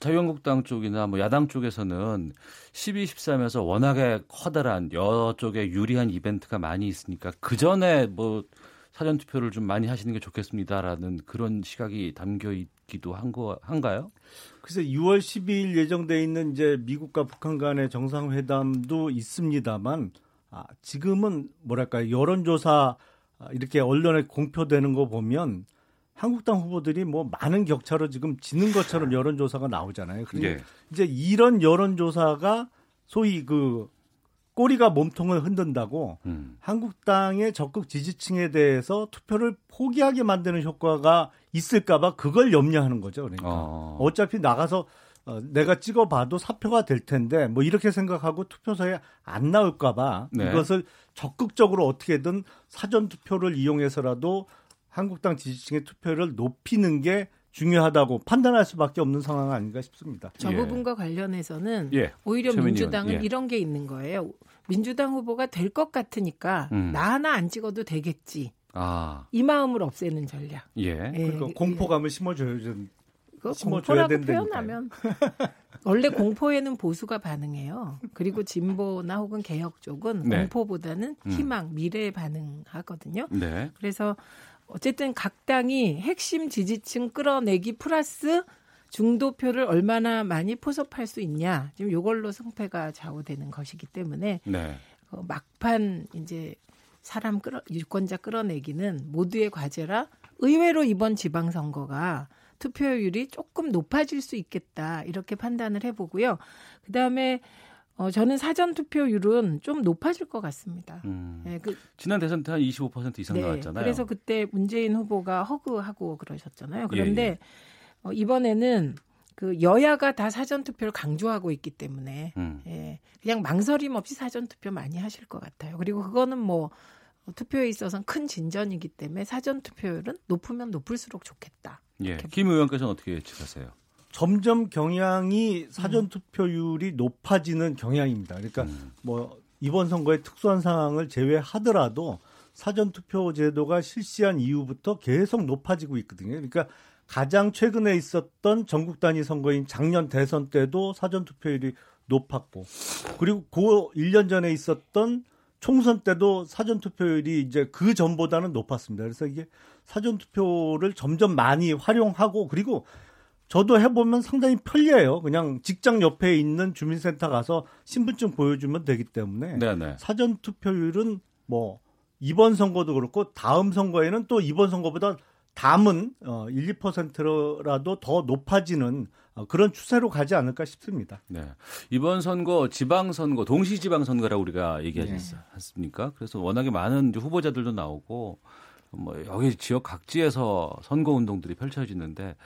Speaker 2: 자유한국당 쪽이나 뭐 야당 쪽에서는 12, 13에서 워낙에 커다란 여러 쪽에 유리한 이벤트가 많이 있으니까 그 전에 뭐 사전 투표를 좀 많이 하시는 게 좋겠습니다라는 그런 시각이 담겨 있기도 한 거 한가요?
Speaker 13: 그래서 6월 12일 예정돼 있는 이제 미국과 북한 간의 정상회담도 있습니다만 아, 지금은 뭐랄까 여론조사 아, 이렇게 언론에 공표되는 거 보면 한국당 후보들이 뭐 많은 격차로 지금 지는 것처럼 여론조사가 나오잖아요. 그리고 예. 이제 이런 여론조사가 소위 그 꼬리가 몸통을 흔든다고 음. 한국당의 적극 지지층에 대해서 투표를 포기하게 만드는 효과가 있을까봐 그걸 염려하는 거죠. 그러니까 어. 차피 나가서 어, 내가 찍어봐도 사표가 될 텐데 뭐 이렇게 생각하고 투표소에 안 나올까봐 네. 이것을 적극적으로 어떻게든 사전 투표를 이용해서라도 한국당 지지층의 투표를 높이는 게 중요하다고 판단할 수밖에 없는 상황 아닌가 싶습니다.
Speaker 14: 저 예. 부분과 관련해서는 예. 오히려 민주당은 예. 이런 게 있는 거예요. 민주당 후보가 될 것 같으니까 음. 나 하나 안 찍어도 되겠지. 아. 이 마음을 없애는 전략.
Speaker 13: 예. 예. 그러니까 공포감을 심어줘야 좀
Speaker 14: 심어줘야 된다니까. 표현하면 원래 공포에는 보수가 반응해요. 그리고 진보나 혹은 개혁 쪽은 네. 공포보다는 음. 희망, 미래에 반응하거든요. 네. 그래서 어쨌든 각 당이 핵심 지지층 끌어내기 플러스 중도표를 얼마나 많이 포섭할 수 있냐 지금 이걸로 승패가 좌우되는 것이기 때문에 네. 어, 막판 이제 사람 끌어 유권자 끌어내기는 모두의 과제라 의외로 이번 지방선거가 투표율이 조금 높아질 수 있겠다 이렇게 판단을 해보고요. 그 다음에 어, 저는 사전 투표율은 좀 높아질 것 같습니다. 음,
Speaker 2: 네, 그, 지난 대선 때 한 25% 이상 네, 나왔잖아요.
Speaker 14: 그래서 그때 문재인 후보가 허그하고 그러셨잖아요. 그런데 예, 예. 어, 이번에는 그 여야가 다 사전 투표를 강조하고 있기 때문에 음. 예, 그냥 망설임 없이 사전 투표 많이 하실 것 같아요. 그리고 그거는 뭐 투표에 있어서는 큰 진전이기 때문에 사전 투표율은 높으면 높을수록 좋겠다.
Speaker 2: 예. 김 의원께서는 어떻게 예측하세요?
Speaker 13: 점점 경향이 사전 투표율이 음. 높아지는 경향입니다. 그러니까 음. 뭐 이번 선거의 특수한 상황을 제외하더라도 사전 투표 제도가 실시한 이후부터 계속 높아지고 있거든요. 그러니까 가장 최근에 있었던 전국 단위 선거인 작년 대선 때도 사전 투표율이 높았고 그리고 그 1년 전에 있었던 총선 때도 사전 투표율이 이제 그 전보다는 높았습니다. 그래서 이게 사전 투표를 점점 많이 활용하고 그리고 저도 해보면 상당히 편리해요. 그냥 직장 옆에 있는 주민센터 가서 신분증 보여주면 되기 때문에 네네. 사전 투표율은 뭐 이번 선거도 그렇고 다음 선거에는 또 이번 선거보다 담은 어, 1, 2%라도 더 높아지는 어, 그런 추세로 가지 않을까 싶습니다.
Speaker 2: 네. 이번 선거 지방 선거 동시 지방 선거라고 우리가 얘기하지 네. 않습니까? 그래서 워낙에 많은 후보자들도 나오고 뭐 여기 지역 각지에서 선거 운동들이 펼쳐지는데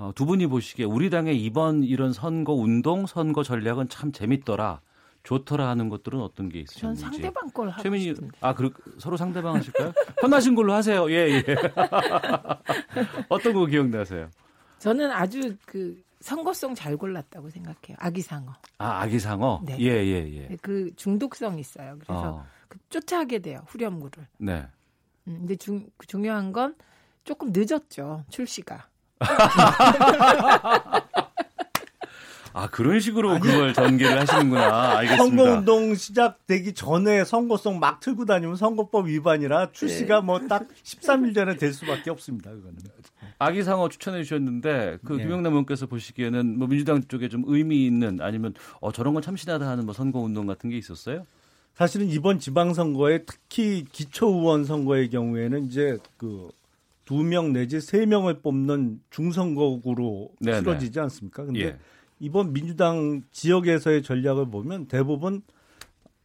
Speaker 2: 어, 두 분이 보시기에 우리 당의 이번 이런 선거 운동, 선거 전략은 참 재밌더라. 좋더라 하는 것들은 어떤 게 있으셨는지.
Speaker 14: 전 상대방 걸 하고 최민희, 싶은데.
Speaker 2: 아, 그 서로 상대방 하실까요? 편하신 걸로 하세요. 예, 예. 어떤 거 기억나세요?
Speaker 14: 저는 아주 그 선거성 잘 골랐다고 생각해요. 아기상어.
Speaker 2: 아, 아기상어? 네. 예, 예, 예.
Speaker 14: 그 중독성 있어요. 그래서 어. 그 쫓아가게 돼요. 후렴구를. 네. 음, 근데 중, 중요한 건 조금 늦었죠. 출시가.
Speaker 2: 아 그런 식으로 아니, 그걸 전개를 하시는구나. 알겠습니다.
Speaker 13: 선거운동 시작되기 전에 선거성 막 틀고 다니면 선거법 위반이라 출시가 네. 뭐딱 13일 전에 될 수밖에 없습니다. 그거는.
Speaker 2: 아기 상어 추천해 주셨는데 그 네. 김영남 의원께서 보시기에는 뭐 민주당 쪽에 좀 의미 있는 아니면 어 저런 건 참신하다 하는 뭐 선거운동 같은 게 있었어요?
Speaker 13: 사실은 이번 지방선거에 특히 기초의원 선거의 경우에는 이제 그 두 명 내지 세 명을 뽑는 중선거구로 네네. 치러지지 않습니까? 근데 예. 이번 민주당 지역에서의 전략을 보면 대부분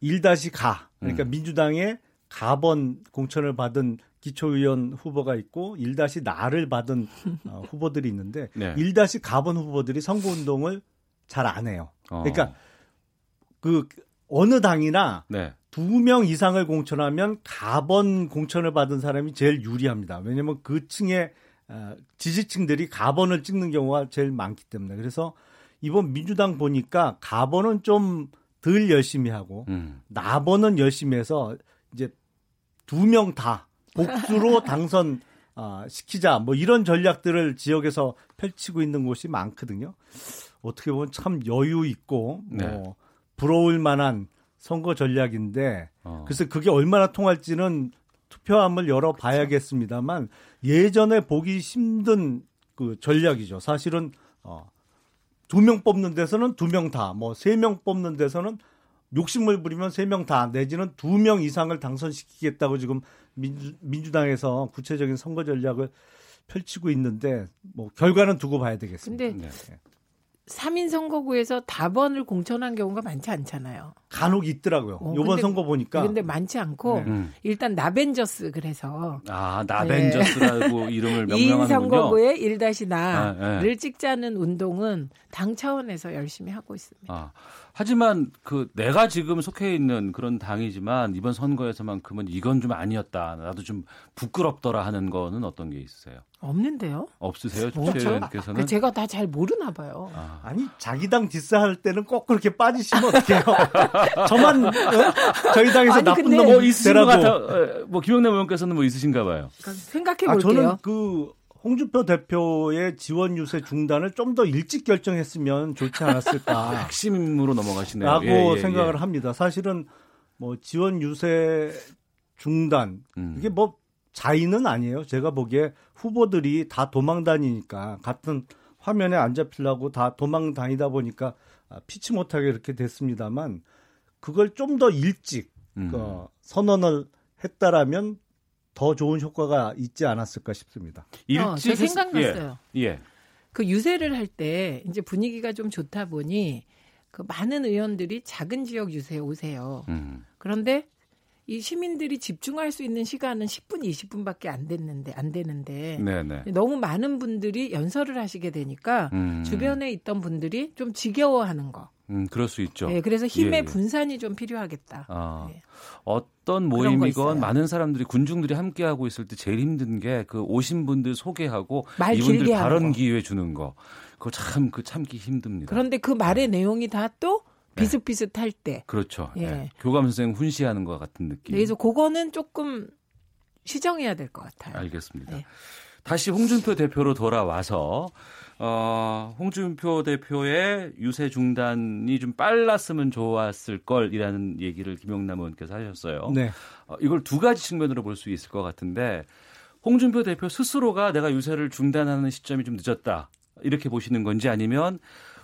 Speaker 13: 1-가 그러니까 음. 민주당의 가번 공천을 받은 기초의원 후보가 있고 1-나를 받은 어, 후보들이 있는데 네. 1-가번 후보들이 선거운동을 잘 안 해요. 어. 그러니까 그 어느 당이나 네. 두명 이상을 공천하면 가번 공천을 받은 사람이 제일 유리합니다. 왜냐하면 그 층의 어, 지지층들이 가번을 찍는 경우가 제일 많기 때문에 그래서 이번 민주당 보니까 가번은 좀 덜 열심히 하고 음. 나번은 열심히 해서 이제 두 명 다 복수로 당선 어, 시키자 뭐 이런 전략들을 지역에서 펼치고 있는 곳이 많거든요. 어떻게 보면 참 여유 있고 뭐 네. 부러울 만한 선거 전략인데 어. 그래서 그게 얼마나 통할지는 투표함을 열어 봐야겠습니다만 예전에 보기 힘든 그 전략이죠. 사실은 어, 두 명 뽑는 데서는 두 명 다, 뭐 세 명 뽑는 데서는 욕심을 부리면 세 명 다, 내지는 두 명 이상을 당선시키겠다고 지금 민주, 민주당에서 구체적인 선거 전략을 펼치고 있는데 뭐 결과는 두고 봐야 되겠습니다. 근데 네.
Speaker 14: 3인 선거구에서 다번을 공천한 경우가 많지 않잖아요.
Speaker 13: 간혹 있더라고요. 어, 이번 선거 보니까.
Speaker 14: 근데 많지 않고 네. 음. 일단 나벤저스 그래서
Speaker 2: 아 나벤저스라고 네. 이름을 명명하는군요. 2인
Speaker 14: 선거구에 1-나를 아, 네. 찍자는 운동은 당 차원에서 열심히 하고 있습니다. 아,
Speaker 2: 하지만 그 내가 지금 속해 있는 그런 당이지만 이번 선거에서만큼은 이건 좀 아니었다. 나도 좀 부끄럽더라 하는 거는 어떤 게 있으세요?
Speaker 14: 없는데요?
Speaker 2: 없으세요? 최의원께서는 그
Speaker 14: 제가 다 잘 모르나 봐요.
Speaker 13: 아. 니 자기 당 디스할 때는 꼭 그렇게 빠지시면 어떡해요? 저만 어? 저희 당에서 아니, 나쁜 놈 뭐 있으신 것 같아.
Speaker 2: 어, 뭐 김영남 의원께서는 뭐 있으신가 봐요.
Speaker 14: 생각해 볼게요. 아,
Speaker 13: 저는 그 홍준표 대표의 지원 유세 중단을 좀 더 일찍 결정했으면 좋지 않았을까.
Speaker 2: 핵심으로 넘어가시네요.
Speaker 13: 라고 예, 예, 생각을 예. 합니다. 사실은 뭐 지원 유세 중단 음. 이게 뭐 자의는 아니에요. 제가 보기에 후보들이 다 도망 다니니까 같은 화면에 안 잡히려고 다 도망 다니다 보니까 아, 피치 못하게 이렇게 됐습니다만 그걸 좀 더 일찍 음. 그 선언을 했다라면 더 좋은 효과가 있지 않았을까 싶습니다.
Speaker 14: 일찍 어, 제 생각났어요. 예. 예. 그 유세를 할 때 이제 분위기가 좀 좋다 보니 그 많은 의원들이 작은 지역 유세에 오세요. 음. 그런데 이 시민들이 집중할 수 있는 시간은 10분, 20분밖에 안 됐는데 안 되는데 네네. 너무 많은 분들이 연설을 하시게 되니까 음. 주변에 있던 분들이 좀 지겨워하는 거.
Speaker 2: 음, 그럴 수 있죠.
Speaker 14: 네, 그래서 힘의 예, 예. 분산이 좀 필요하겠다. 아, 네.
Speaker 2: 어떤 모임이건 많은 사람들이 군중들이 함께 하고 있을 때 제일 힘든 게 그 오신 분들 소개하고 이분들 발언 기회 주는 거. 그거 참 그 참기 힘듭니다.
Speaker 14: 그런데 그 말의 내용이 다또 네. 비슷비슷할 때.
Speaker 2: 그렇죠. 예. 네. 교감 선생 훈시하는 것 같은 느낌.
Speaker 14: 네, 그래서 그거는 조금 시정해야 될 것 같아요.
Speaker 2: 알겠습니다. 네. 다시 홍준표 대표로 돌아와서 어, 홍준표 대표의 유세 중단이 좀 빨랐으면 좋았을 걸이라는 얘기를 김용남 의원께서 하셨어요. 네. 어, 이걸 두 가지 측면으로 볼 수 있을 것 같은데 홍준표 대표 스스로가 내가 유세를 중단하는 시점이 좀 늦었다. 이렇게 보시는 건지 아니면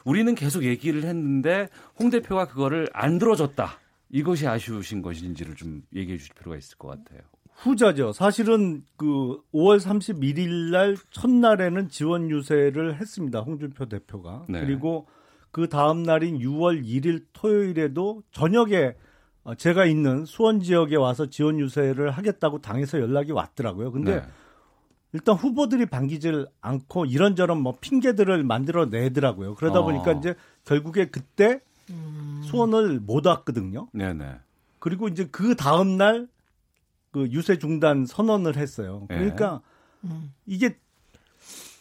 Speaker 2: 우리는 계속 얘기를 했는데 홍 대표가 그거를 안 들어줬다. 이것이 아쉬우신 것인지를 좀 얘기해 주실 필요가 있을 것 같아요.
Speaker 13: 후자죠. 사실은 그 5월 31일 날 첫날에는 지원 유세를 했습니다. 홍준표 대표가. 네. 그리고 그 다음 날인 6월 1일 토요일에도 저녁에 제가 있는 수원 지역에 와서 지원 유세를 하겠다고 당에서 연락이 왔더라고요. 근데 네. 일단 후보들이 반기질 않고 이런저런 뭐 핑계들을 만들어 내더라고요. 그러다 어. 보니까 이제 결국에 그때 음. 수원을 못 왔거든요. 네네. 그리고 이제 그 다음 날 그 유세 중단 선언을 했어요. 네. 그러니까 네. 이게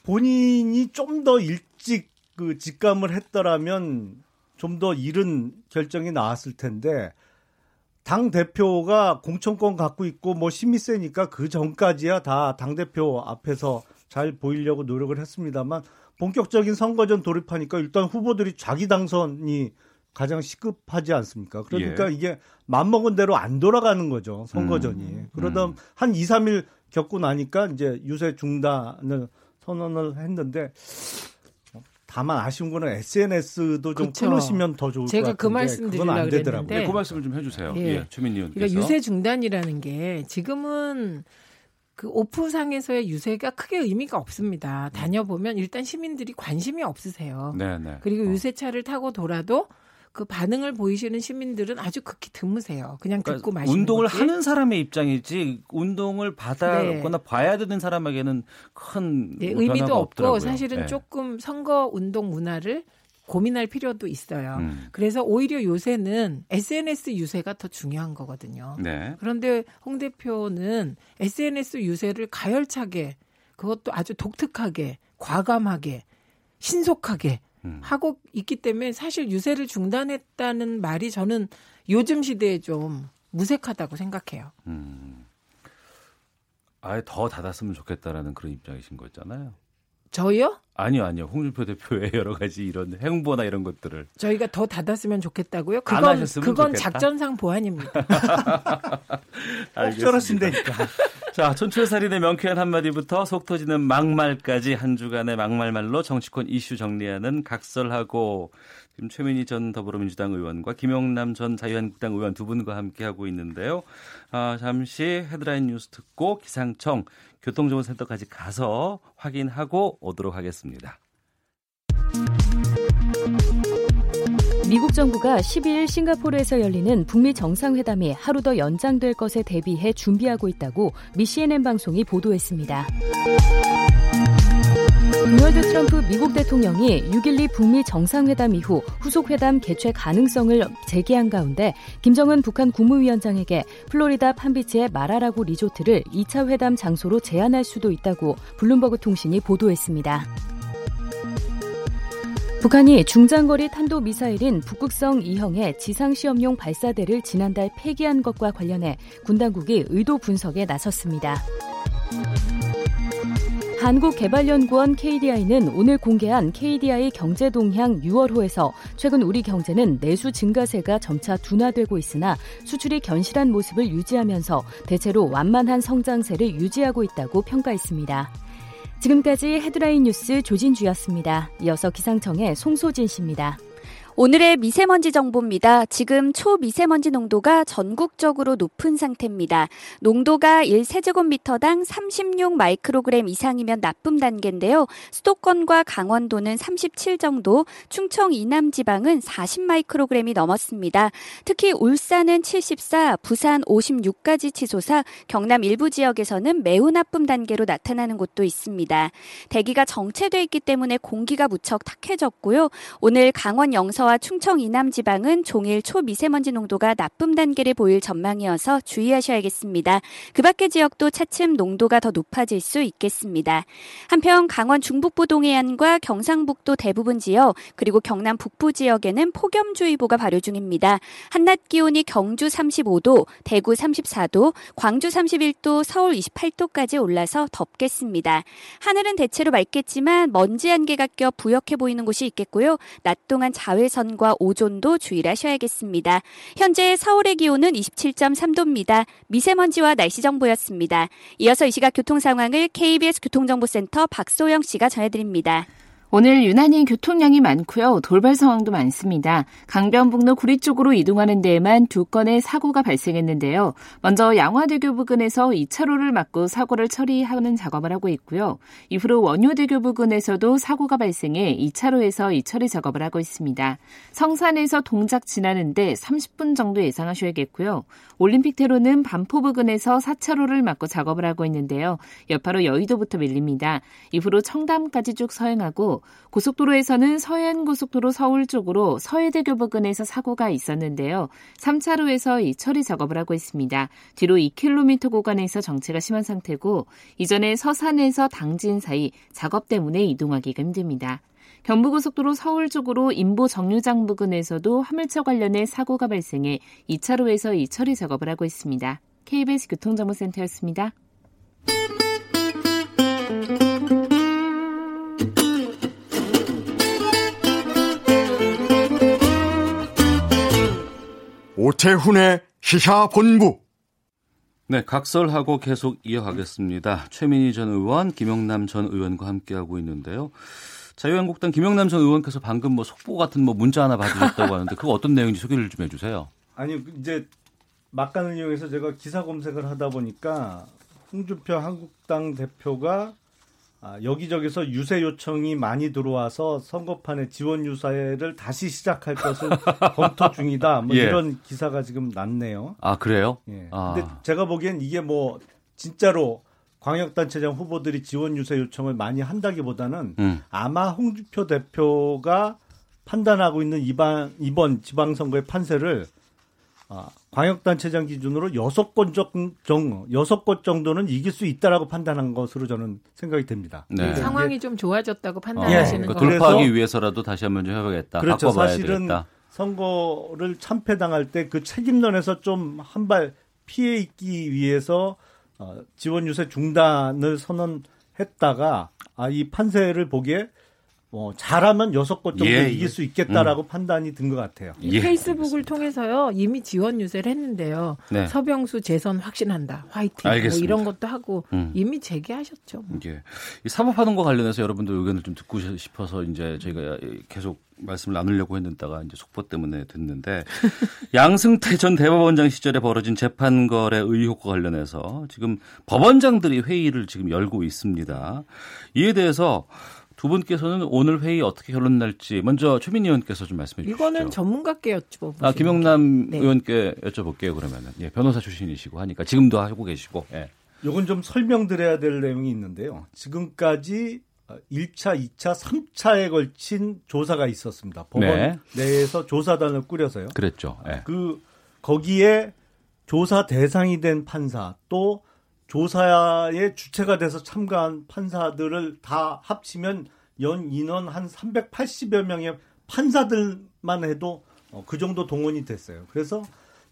Speaker 13: 본인이 좀 더 일찍 그 직감을 했더라면 좀 더 이른 결정이 나왔을 텐데 당 대표가 공천권 갖고 있고 뭐 힘이 세니까 그 전까지야 다 당 대표 앞에서 잘 보이려고 노력을 했습니다만 본격적인 선거전 돌입하니까 일단 후보들이 자기 당선이 가장 시급하지 않습니까? 그러니까 예. 이게 맘먹은 대로 안 돌아가는 거죠, 선거전이. 음. 그러다 음. 한 2, 3일 겪고 나니까 이제 유세 중단을 선언을 했는데 다만 아쉬운 거는 SNS도 좀 그쵸. 끊으시면 더 좋을 것 같은데
Speaker 14: 제가 그 말씀 드리려고 그랬는데
Speaker 2: 네, 그 말씀을 좀 해주세요. 예, 예 최민희 의원께서.
Speaker 14: 그러니까 유세 중단이라는 게 지금은 그 오프상에서의 유세가 크게 의미가 없습니다. 다녀보면 일단 시민들이 관심이 없으세요. 네네. 네. 그리고 어. 유세차를 타고 돌아도 그 반응을 보이시는 시민들은 아주 극히 드무세요. 그냥 그러니까 듣고 마시는
Speaker 2: 운동을
Speaker 14: 거지.
Speaker 2: 하는 사람의 입장이지 운동을 받아거나 네. 봐야 되는 사람에게는 큰 네, 의미도 없고
Speaker 14: 사실은
Speaker 2: 네.
Speaker 14: 조금 선거 운동 문화를 고민할 필요도 있어요. 음. 그래서 오히려 요새는 SNS 유세가 더 중요한 거거든요. 네. 그런데 홍 대표는 SNS 유세를 가열차게 그것도 아주 독특하게 과감하게 신속하게 음. 하고 있기 때문에 사실 유세를 중단했다는 말이 저는 요즘 시대에 좀 무색하다고 생각해요. 음.
Speaker 2: 아예 더 닫았으면 좋겠다라는 그런 입장이신 거잖아요.
Speaker 14: 저요?
Speaker 2: 아니요, 아니요. 홍준표 대표의 여러 가지 이런 행보나 이런 것들을
Speaker 14: 저희가 더 닫았으면 좋겠다고요? 그건 그건 좋겠다? 작전상 보안입니다.
Speaker 2: 알겠습니다. 자, 촌철살인의 명쾌한 한마디부터 속 터지는 막말까지 한 주간의 막말말로 정치권 이슈 정리하는 각설하고 지금 최민희 전 더불어민주당 의원과 김영남 전 자유한국당 의원 두 분과 함께 하고 있는데요. 아, 잠시 헤드라인 뉴스 듣고 기상청 교통정보센터까지 가서 확인하고 오도록 하겠습니다.
Speaker 7: 미국 정부가 12일 싱가포르에서 열리는 북미 정상회담이 하루 더 연장될 것에 대비해 준비하고 있다고 미 CNN 방송이 보도했습니다. 도널드 트럼프 미국 대통령이 6.12 북미 정상회담 이후 후속회담 개최 가능성을 제기한 가운데 김정은 북한 국무위원장에게 플로리다 판비치의 마라라고 리조트를 2차 회담 장소로 제안할 수도 있다고 블룸버그 통신이 보도했습니다. 북한이 중장거리 탄도미사일인 북극성 2형의 지상시험용 발사대를 지난달 폐기한 것과 관련해 군 당국이 의도 분석에 나섰습니다. 한국개발연구원 KDI는 오늘 공개한 KDI 경제동향 6월호에서 최근 우리 경제는 내수 증가세가 점차 둔화되고 있으나 수출이 견실한 모습을 유지하면서 대체로 완만한 성장세를 유지하고 있다고 평가했습니다. 지금까지 헤드라인 뉴스 조진주였습니다. 이어서 기상청의 송소진 씨입니다.
Speaker 15: 오늘의 미세먼지 정보입니다. 지금 초미세먼지 농도가 전국적으로 높은 상태입니다. 농도가 1세제곱미터당 36 마이크로그램 이상이면 나쁨 단계인데요. 수도권과 강원도는 37 정도, 충청 이남 지방은 40 마이크로그램이 넘었습니다. 특히 울산은 74, 부산 56까지 치솟아 경남 일부 지역에서는 매우 나쁨 단계로 나타나는 곳도 있습니다. 대기가 정체돼 있기 때문에 공기가 무척 탁해졌고요. 오늘 강원 영서와 서해와 충청 이남 지방은 종일 초미세먼지 농도가 나쁨 단계를 보일 전망이어서 주의하셔야겠습니다. 그 밖의 지역도 차츰 농도가 더 높아질 수 있겠습니다. 한편 강원 중북부 동해안과 경상북도 대부분 지역 그리고 경남 북부 지역에는 폭염주의보가 발효 중입니다. 한낮 기온이 경주 35도, 대구 34도, 광주 31도, 서울 28도까지 올라서 덥겠습니다. 하늘은 대체로 맑겠지만 먼지 안개가 껴 부역해 보이는 곳이 있겠고요. 낮 동안 자외 선 전과 오존도 주의 하셔야겠습니다. 현재 서울의 기온은 27.3도입니다. 미세먼지와 날씨 정보였습니다. 이어서 이 시각 교통 상황을 KBS 교통정보센터 박소영 씨가 전해드립니다.
Speaker 4: 오늘 유난히 교통량이 많고요. 돌발 상황도 많습니다. 강변북로 구리 쪽으로 이동하는 데에만 두 건의 사고가 발생했는데요. 먼저 양화대교 부근에서 2차로를 막고 사고를 처리하는 작업을 하고 있고요. 이후로 원효대교 부근에서도 사고가 발생해 2차로에서 이 처리 작업을 하고 있습니다. 성산에서 동작 지나는데 30분 정도 예상하셔야겠고요. 올림픽대로는 반포 부근에서 4차로를 막고 작업을 하고 있는데요. 여파로 여의도부터 밀립니다. 이후로 청담까지 쭉 서행하고 고속도로에서는 서해안고속도로 서울 쪽으로 서해대교 부근에서 사고가 있었는데요. 3차로에서 이 처리 작업을 하고 있습니다. 뒤로 2km 구간에서 정체가 심한 상태고 이전에 서산에서 당진 사이 작업 때문에 이동하기가 힘듭니다. 경부고속도로 서울 쪽으로 인보 정류장 부근에서도 화물차 관련해 사고가 발생해 2차로에서 이 처리 작업을 하고 있습니다. KBS 교통정보센터였습니다.
Speaker 1: 오태훈의 시사본부.
Speaker 2: 네, 각설하고 계속 이어가겠습니다. 최민희 전 의원, 김영남 전 의원과 함께하고 있는데요. 자유한국당 김영남 전 의원께서 방금 뭐 속보 같은 뭐 문자 하나 받으셨다고 하는데 그거 어떤 내용인지 소개를 좀 해주세요.
Speaker 13: 아니 이제 막간을 이용해서 제가 기사 검색을 하다 보니까 홍준표 한국당 대표가 아, 여기저기서 유세 요청이 많이 들어와서 선거판에 지원 유사를 다시 시작할 것을 검토 중이다. 뭐 예. 이런 기사가 지금 났네요.
Speaker 2: 아 그래요?
Speaker 13: 예. 아. 근데 제가 보기엔 이게 뭐 진짜로 광역단체장 후보들이 지원 유세 요청을 많이 한다기보다는 음. 아마 홍준표 대표가 판단하고 있는 이번 이번 지방선거의 판세를 아, 광역단체장 기준으로 여섯 건 정도, 여섯 건 정도는 이길 수 있다라고 판단한 것으로 저는 생각이 됩니다.
Speaker 14: 네. 상황이 좀 좋아졌다고 판단하시는
Speaker 2: 어, 거 돌파하기 위해서라도 다시 한번 좀 해보겠다.
Speaker 13: 그렇죠. 사실은 되겠다. 선거를 참패당할 때 그 책임론에서 좀 한 발 피해 있기 위해서 어, 지원 유세 중단을 선언했다가 아, 이 판세를 보기에 뭐 잘하면 여섯 곳 정도 예, 이길 예. 수 있겠다라고 음. 판단이 든 것 같아요.
Speaker 14: 예, 페이스북을 알겠습니다. 통해서요 이미 지원 유세를 했는데요. 네. 서병수 재선 확신한다, 화이팅 뭐 이런 것도 하고 음. 이미 제기하셨죠. 뭐.
Speaker 2: 예. 이 사법하는 거 관련해서 여러분들 의견을 좀 듣고 싶어서 이제 저희가 계속 말씀을 나누려고 했는다가 이제 속보 때문에 듣는데 양승태 전 대법원장 시절에 벌어진 재판 거래 의혹과 관련해서 지금 법원장들이 회의를 지금 열고 있습니다. 이에 대해서 두 분께서는 오늘 회의 어떻게 결론 날지 먼저 최민희 의원께서 좀 말씀해 주시죠.
Speaker 14: 이거는 전문가께 여쭤보
Speaker 2: 아, 김영남 네. 의원께 여쭤볼게요. 그러면은 예, 변호사 출신이시고 하니까 지금도 하고 계시고. 예.
Speaker 13: 요건 좀 설명드려야 될 내용이 있는데요. 지금까지 1차, 2차, 3차에 걸친 조사가 있었습니다. 법원 네. 내에서 조사단을 꾸려서요.
Speaker 2: 그랬죠. 네.
Speaker 13: 그 거기에 조사 대상이 된 판사 또 조사의 주체가 돼서 참가한 판사들을 다 합치면 연 인원 한 380여 명의 판사들만 해도 어, 그 정도 동원이 됐어요. 그래서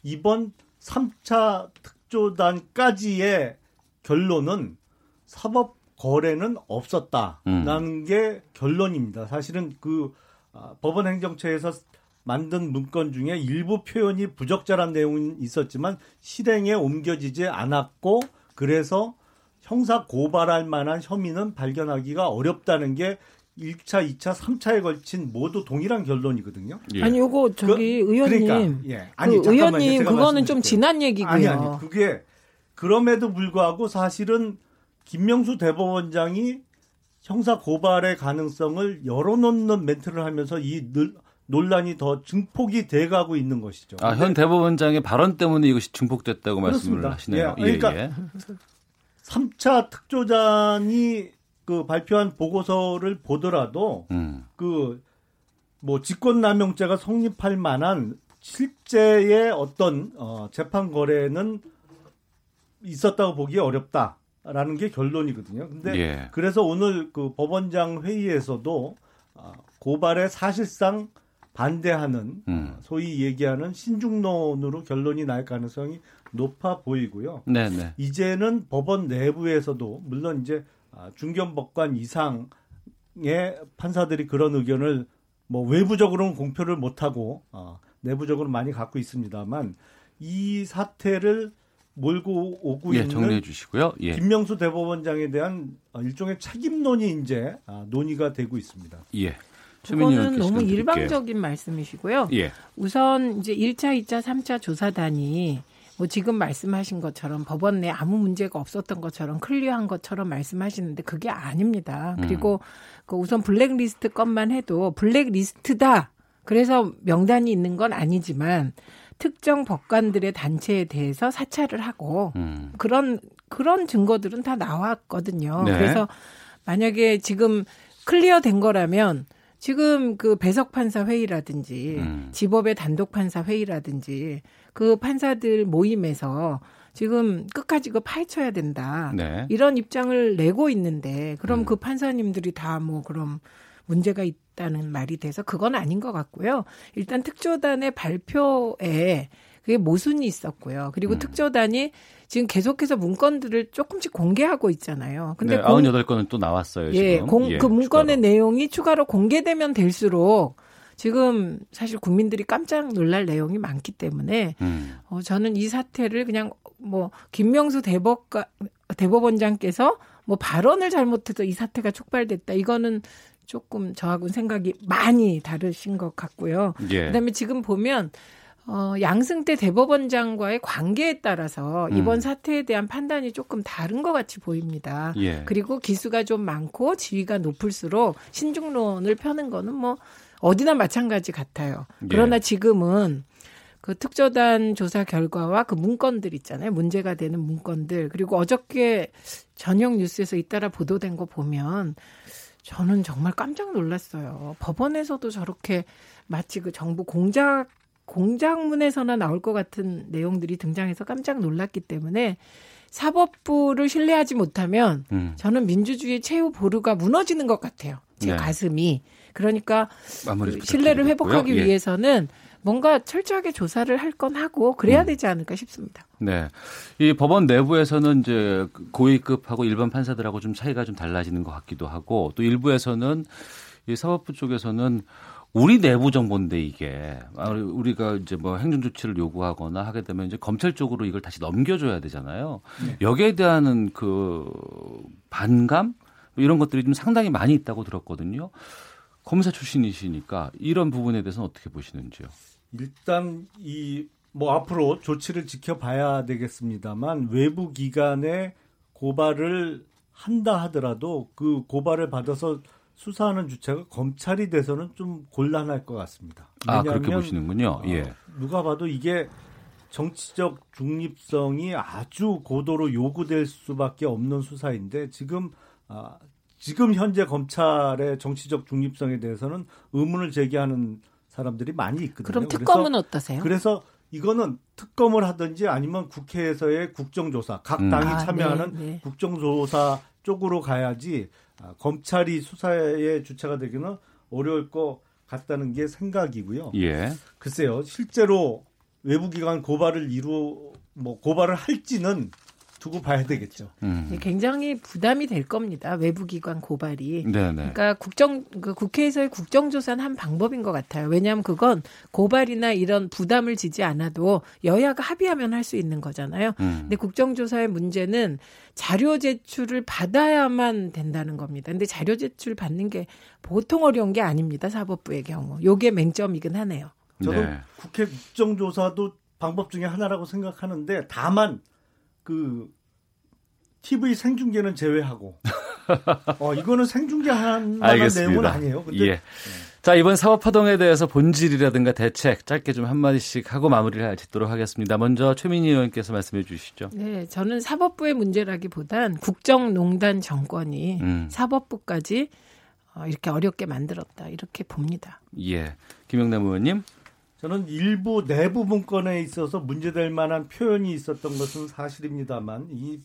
Speaker 13: 이번 3차 특조단까지의 결론은 사법 거래는 없었다라는 음. 게 결론입니다. 사실은 그 아, 법원 행정처에서 만든 문건 중에 일부 표현이 부적절한 내용은 있었지만 실행에 옮겨지지 않았고 그래서 형사 고발할 만한 혐의는 발견하기가 어렵다는 게 1차, 2차, 3차에 걸친 모두 동일한 결론이거든요.
Speaker 14: 예. 아니 요거 저기 그, 의원님, 그러니까, 예. 아니, 그 의원님 그거는 좀 지난 얘기고요.
Speaker 13: 아니 아니 그게 그럼에도 불구하고 사실은 김명수 대법원장이 형사 고발의 가능성을 열어놓는 멘트를 하면서 이 늘, 논란이 더 증폭이 돼가고 있는 것이죠.
Speaker 2: 아, 현 대법원장의 발언 때문에 이것이 증폭됐다고 그렇습니다. 말씀을 하시네요.
Speaker 13: 예, 그러니까 예, 예. 3차 특조단이 그 발표한 보고서를 보더라도 음. 그뭐 직권남용죄가 성립할 만한 실제의 어떤 어, 재판 거래는 있었다고 보기 어렵다라는 게 결론이거든요. 근데 예. 그래서 오늘 그 법원장 회의에서도 어, 고발에 사실상 반대하는 음. 소위 얘기하는 신중론으로 결론이 날 가능성이 높아 보이고요. 네네. 네. 이제는 법원 내부에서도 물론 이제 아, 중견법관 이상의 판사들이 그런 의견을 뭐 외부적으로는 공표를 못하고 어, 내부적으로 많이 갖고 있습니다만 이 사태를 몰고 오고 예, 있는
Speaker 2: 정리해 주시고요.
Speaker 13: 예. 김명수 대법원장에 대한 일종의 책임론이 이제 아, 논의가 되고 있습니다.
Speaker 2: 예.
Speaker 14: 그거는 너무 일방적인 말씀이시고요. 예. 우선 이제 1차, 2차, 3차 조사단이 뭐 지금 말씀하신 것처럼 법원 내 아무 문제가 없었던 것처럼 클리어한 것처럼 말씀하시는데 그게 아닙니다. 음. 그리고 그 우선 블랙리스트 것만 해도 블랙리스트다. 그래서 명단이 있는 건 아니지만 특정 법관들의 단체에 대해서 사찰을 하고 음. 그런 그런 증거들은 다 나왔거든요. 네. 그래서 만약에 지금 클리어 된 거라면 지금 그 배석 판사 회의라든지 음. 지법의 단독 판사 회의라든지 그 판사들 모임에서 지금 끝까지 그 파헤쳐야 된다. 네. 이런 입장을 내고 있는데 그럼 음. 그 판사님들이 다 뭐 그럼 문제가 있다는 말이 돼서 그건 아닌 것 같고요. 일단 특조단의 발표에 그게 모순이 있었고요. 그리고 음. 특조단이 지금 계속해서 문건들을 조금씩 공개하고 있잖아요.
Speaker 2: 근데 네, 98건은 또 나왔어요.
Speaker 14: 예, 지금. 공, 예, 그 문건의 추가로. 내용이 추가로 공개되면 될수록 지금 사실 국민들이 깜짝 놀랄 내용이 많기 때문에 음. 어, 저는 이 사태를 그냥 뭐 김명수 대법가 대법원장께서 뭐 발언을 잘못해서 이 사태가 촉발됐다. 이거는 조금 저하고는 생각이 많이 다르신 것 같고요. 예. 그다음에 지금 보면 어, 양승태 대법원장과의 관계에 따라서 이번 음. 사태에 대한 판단이 조금 다른 것 같이 보입니다. 예. 그리고 기수가 좀 많고 지위가 높을수록 신중론을 펴는 거는 뭐 어디나 마찬가지 같아요. 예. 그러나 예. 지금은 그 특조단 조사 결과와 그 문건들 있잖아요. 문제가 되는 문건들. 그리고 어저께 저녁 뉴스에서 잇따라 보도된 거 보면 저는 정말 깜짝 놀랐어요. 법원에서도 저렇게 마치 그 정부 공작 공작문에서나 나올 것 같은 내용들이 등장해서 깜짝 놀랐기 때문에 사법부를 신뢰하지 못하면 음. 저는 민주주의 최후 보루가 무너지는 것 같아요. 제 네. 가슴이. 그러니까 그 신뢰를 회복하기 예. 위해서는 뭔가 철저하게 조사를 할 건 하고 그래야 음. 되지 않을까 싶습니다.
Speaker 2: 네. 이 법원 내부에서는 이제 고위급하고 일반 판사들하고 좀 차이가 좀 달라지는 것 같기도 하고 또 일부에서는 이 사법부 쪽에서는 우리 내부 정보인데 이게 아, 우리가 이제 뭐 행정 조치를 요구하거나 하게 되면 이제 검찰 쪽으로 이걸 다시 넘겨줘야 되잖아요. 네. 여기에 대한 그 반감 뭐 이런 것들이 좀 상당히 많이 있다고 들었거든요. 검사 출신이시니까 이런 부분에 대해서는 어떻게 보시는지요?
Speaker 13: 일단 이 뭐 앞으로 조치를 지켜봐야 되겠습니다만 외부 기관에 고발을 한다 하더라도 그 고발을 받아서 수사하는 주체가 검찰이 돼서는 좀 곤란할 것 같습니다.
Speaker 2: 아 그렇게 보시는군요. 예. 어,
Speaker 13: 누가 봐도 이게 정치적 중립성이 아주 고도로 요구될 수밖에 없는 수사인데 지금 아, 지금 현재 검찰의 정치적 중립성에 대해서는 의문을 제기하는 사람들이 많이 있거든요.
Speaker 14: 그럼 특검은 그래서, 어떠세요?
Speaker 13: 그래서 이거는 특검을 하든지 아니면 국회에서의 국정조사, 각 음. 당이 아, 참여하는 네, 네. 국정조사 쪽으로 가야지 아, 검찰이 수사의 주체가 되기는 어려울 것 같다는 게 생각이고요. 예. 글쎄요, 실제로 외부기관 고발을 이루 뭐 고발을 할지는 두고 봐야 되겠죠.
Speaker 14: 음. 굉장히 부담이 될 겁니다. 외부기관 고발이.
Speaker 2: 네네.
Speaker 14: 그러니까 국정 그 국회에서의 국정조사는 한 방법인 것 같아요. 왜냐하면 그건 고발이나 이런 부담을 지지 않아도 여야가 합의하면 할 수 있는 거잖아요. 음. 근데 국정조사의 문제는 자료 제출을 받아야만 된다는 겁니다. 근데 자료 제출 받는 게 보통 어려운 게 아닙니다. 사법부의 경우. 요게 맹점이긴 하네요.
Speaker 13: 저도 네. 국회 국정조사도 방법 중에 하나라고 생각하는데 다만 그 TV 생중계는 제외하고 어 이거는 생중계한 만한 내용은 아니에요. 근데
Speaker 2: 예. 네. 자 이번 사법 파동에 대해서 본질이라든가 대책 짧게 좀 한마디씩 하고 마무리를 짓도록 하겠습니다. 먼저 최민희 의원께서 말씀해 주시죠.
Speaker 14: 네, 저는 사법부의 문제라기보단 국정농단 정권이 음. 사법부까지 어, 이렇게 어렵게 만들었다 이렇게 봅니다.
Speaker 2: 예, 김영남 의원님.
Speaker 13: 저는 일부 내부 문건에 있어서 문제될 만한 표현이 있었던 것은 사실입니다만 이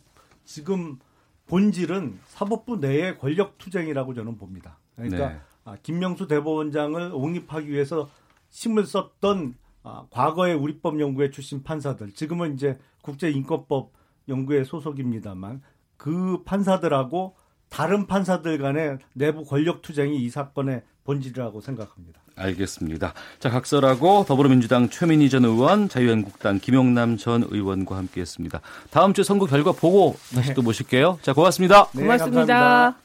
Speaker 13: 지금 본질은 사법부 내의 권력 투쟁이라고 저는 봅니다. 그러니까 네. 아, 김명수 대법원장을 옹립하기 위해서 힘을 썼던 아, 과거의 우리법 연구회 출신 판사들 지금은 이제 국제인권법 연구회 소속입니다만 그 판사들하고 다른 판사들 간의 내부 권력 투쟁이 이 사건의 본질이라고 생각합니다.
Speaker 2: 알겠습니다. 자, 각설하고 더불어민주당 최민희 전 의원, 자유한국당 김용남 전 의원과 함께 했습니다. 다음 주 선거 결과 보고 다시 네. 또 모실게요. 자, 고맙습니다.
Speaker 14: 네, 고맙습니다.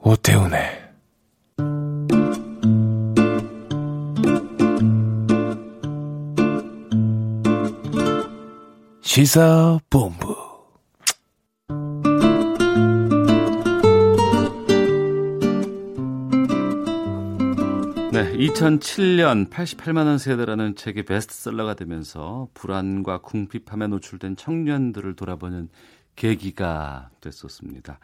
Speaker 1: 오태훈의 시사본부
Speaker 2: 2007년 88만 원 세대라는 책이 베스트셀러가 되면서 불안과 궁핍함에 노출된 청년들을 돌아보는 계기가 됐었습니다.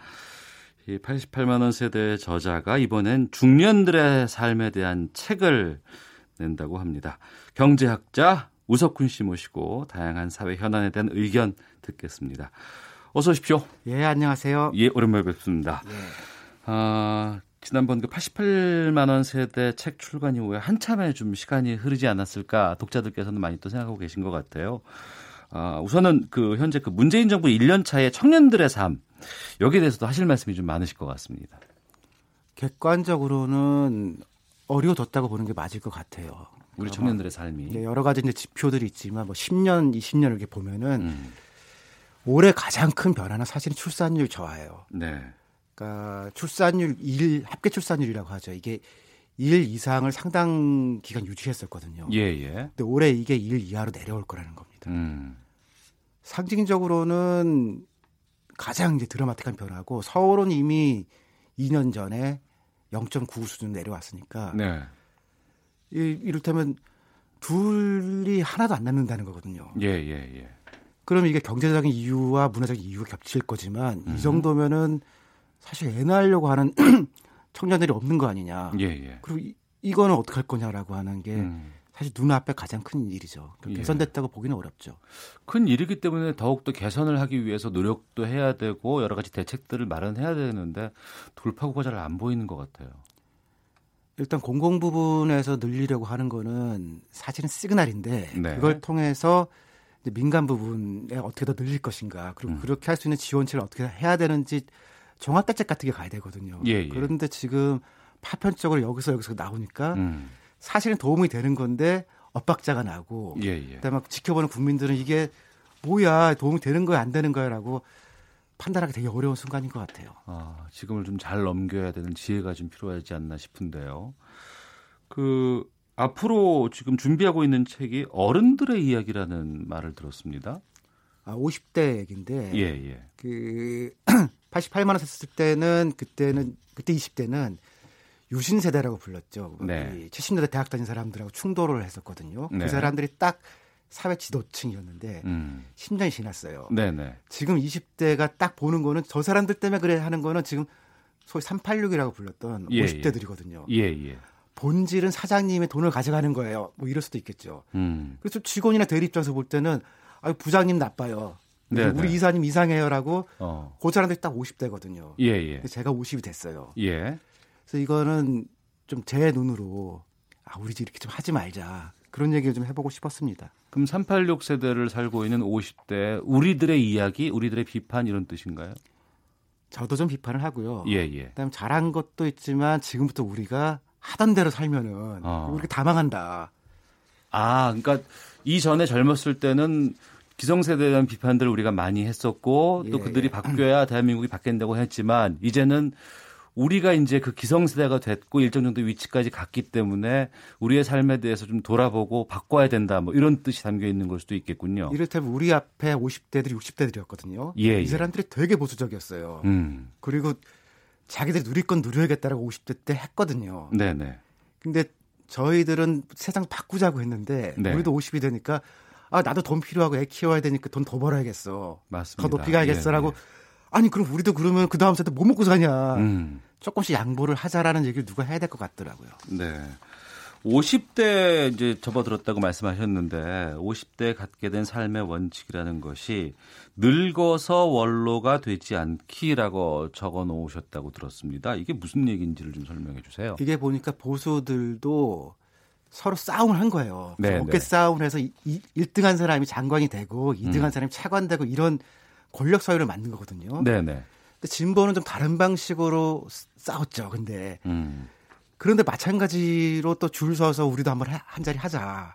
Speaker 2: 이 88만 원 세대의 저자가 이번엔 중년들의 삶에 대한 책을 낸다고 합니다. 경제학자 우석훈 씨 모시고 다양한 사회 현안에 대한 의견 듣겠습니다. 어서 오십시오.
Speaker 16: 예, 안녕하세요.
Speaker 2: 예, 오랜만에 뵙습니다. 예. 아, 지난번 그 88만 원 세대 책 출간 이후에 한참에 좀 시간이 흐르지 않았을까 독자들께서는 많이 또 생각하고 계신 것 같아요. 아, 우선은 그 현재 그 문재인 정부 1년 차의 청년들의 삶 여기에 대해서도 하실 말씀이 좀 많으실 것 같습니다.
Speaker 16: 객관적으로는 어려워졌다고 보는 게 맞을 것 같아요.
Speaker 2: 우리 청년들의 삶이
Speaker 16: 네, 여러 가지 이제 지표들이 있지만 뭐 10년, 20년 이렇게 보면은 음. 올해 가장 큰 변화는 사실은 출산율 저하예요. 네. 그러니까 출산율 일 합계 출산율이라고 하죠. 이게 1 이상을 상당 기간 유지했었거든요.
Speaker 2: 예, 예.
Speaker 16: 근데 올해 이게 1 이하로 내려올 거라는 겁니다. 음. 상징적으로는 가장 이제 드라마틱한 변화고 서울은 이미 2년 전에 0.9 수준 내려왔으니까 네. 이, 이를테면 둘이 하나도 안 남는다는 거거든요.
Speaker 2: 예, 예, 예.
Speaker 16: 그러면 이게 경제적인 이유와 문화적인 이유가 겹칠 거지만 음. 이 정도면은 사실 애 낳으려고 하는 청년들이 없는 거 아니냐.
Speaker 2: 예, 예.
Speaker 16: 그리고 이, 이거는 어떻게 할 거냐라고 하는 게 음. 사실 눈앞에 가장 큰 일이죠. 예. 개선됐다고 보기는 어렵죠.
Speaker 2: 큰 일이기 때문에 더욱더 개선을 하기 위해서 노력도 해야 되고 여러 가지 대책들을 마련해야 되는데 돌파구가 잘 안 보이는 것 같아요.
Speaker 16: 일단 공공 부분에서 늘리려고 하는 거는 사실은 시그널인데 네. 그걸 통해서 민간 부분에 어떻게 더 늘릴 것인가 그리고 음. 그렇게 할 수 있는 지원책을 어떻게 해야 되는지 종합 대책 같은 게 가야 되거든요. 예, 예. 그런데 지금 파편적으로 여기서 여기서 나오니까 음. 사실은 도움이 되는 건데 엇박자가 나고 예, 예. 그다음에 지켜보는 국민들은 이게 뭐야 도움이 되는 거야 안 되는 거야라고 판단하기 되게 어려운 순간인 것 같아요.
Speaker 2: 아, 지금을 좀 잘 넘겨야 되는 지혜가 좀 필요하지 않나 싶은데요. 그 앞으로 지금 준비하고 있는 책이 어른들의 이야기라는 말을 들었습니다.
Speaker 16: 아, 50대 얘기인데.
Speaker 2: 예, 예.
Speaker 16: 그 88만 원 썼을 때는 그때는 그때 20대는 유신 세대라고 불렀죠. 네. 70년대 대학 다닌 사람들하고 충돌을 했었거든요. 그 네. 그 사람들이 딱 사회 지도층이었는데 음. 10년이 지났어요.
Speaker 2: 네네.
Speaker 16: 지금 20대가 딱 보는 거는 저 사람들 때문에 그래 하는 거는 지금 소위 386이라고 불렀던 예, 50대들이거든요.
Speaker 2: 예, 예.
Speaker 16: 본질은 사장님의 돈을 가져가는 거예요. 뭐 이럴 수도 있겠죠. 음. 그래서 직원이나 대리 입장에서 볼 때는 아 부장님 나빠요. 네네. 우리 이사님 이상해요라고 어. 그 사람들이 딱 50대거든요.
Speaker 2: 예, 예.
Speaker 16: 제가 50이 됐어요.
Speaker 2: 예.
Speaker 16: 그래서 이거는 좀 제 눈으로 아 우리 집 이렇게 좀 하지 말자 그런 얘기를 좀 해보고 싶었습니다.
Speaker 2: 그럼 386 세대를 살고 있는 50대 우리들의 이야기, 우리들의 비판 이런 뜻인가요?
Speaker 16: 저도 좀 비판을 하고요.
Speaker 2: 예, 예.
Speaker 16: 그다음 잘한 것도 있지만 지금부터 우리가 하던 대로 살면은 어. 우리가 다 망한다.
Speaker 2: 아, 그러니까 이전에 젊었을 때는 기성세대에 대한 비판들을 우리가 많이 했었고 또 예, 그들이 예. 바뀌어야 대한민국이 바뀐다고 했지만 이제는 우리가 이제 그 기성세대가 됐고 일정 정도 위치까지 갔기 때문에 우리의 삶에 대해서 좀 돌아보고 바꿔야 된다 뭐 이런 뜻이 담겨 있는 걸 수도 있겠군요.
Speaker 16: 이를테면 우리 앞에 50대들이 60대들이었거든요.
Speaker 2: 예, 이
Speaker 16: 예. 사람들이 되게 보수적이었어요. 음. 그리고 자기들 누릴 건 누려야겠다라고 50대 때 했거든요.
Speaker 2: 네네.
Speaker 16: 근데 저희들은 세상 바꾸자고 했는데 네. 우리도 50이 되니까 아 나도 돈 필요하고 애 키워야 되니까 돈 더 벌어야겠어.
Speaker 2: 맞습니다.
Speaker 16: 더 높이 가야겠어라고 예, 예. 아니 그럼 우리도 그러면 그 다음 세대 뭐 먹고 사냐. 음. 조금씩 양보를 하자라는 얘기를 누가 해야 될 것 같더라고요.
Speaker 2: 네. 50대 이제 접어들었다고 말씀하셨는데 50대 갖게 된 삶의 원칙이라는 것이 늙어서 원로가 되지 않기라고 적어 놓으셨다고 들었습니다. 이게 무슨 얘기인지를 좀 설명해 주세요.
Speaker 16: 이게 보니까 보수들도 서로 싸움을 한 거예요. 네, 어깨 네. 싸움을 해서 1등한 사람이 장관이 되고 2등한 음. 사람이 차관되고 이런 권력 사회를 만든 거거든요.
Speaker 2: 네네. 네.
Speaker 16: 근데 진보는 좀 다른 방식으로 싸웠죠. 근데 음. 그런데 마찬가지로 또 줄 서서 우리도 한번 한 자리 하자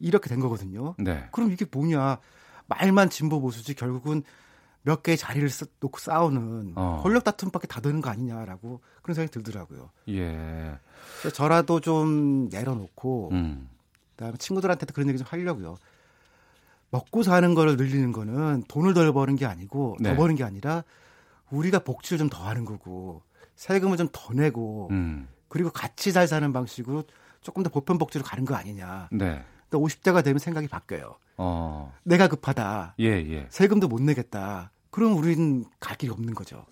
Speaker 16: 이렇게 된 거거든요.
Speaker 2: 네.
Speaker 16: 그럼 이게 뭐냐? 말만 진보 보수지 결국은 몇 개의 자리를 놓고 싸우는 어. 권력 다툼밖에 다 되는 거 아니냐라고 그런 생각이 들더라고요.
Speaker 2: 예.
Speaker 16: 저라도 좀 내려놓고 음. 그다음에 친구들한테도 그런 얘기 좀 하려고요. 먹고 사는 거를 늘리는 거는 돈을 덜 버는 게 아니고 네. 더 버는 게 아니라 우리가 복지를 좀 더 하는 거고 세금을 좀 더 내고 음. 그리고 같이 잘 사는 방식으로 조금 더 보편 복지로 가는 거 아니냐.
Speaker 2: 네.
Speaker 16: 또 50대가 되면 생각이 바뀌어요.
Speaker 2: 어.
Speaker 16: 내가 급하다.
Speaker 2: 예, 예.
Speaker 16: 세금도 못 내겠다. 그럼 우리는 갈 길이 없는 거죠.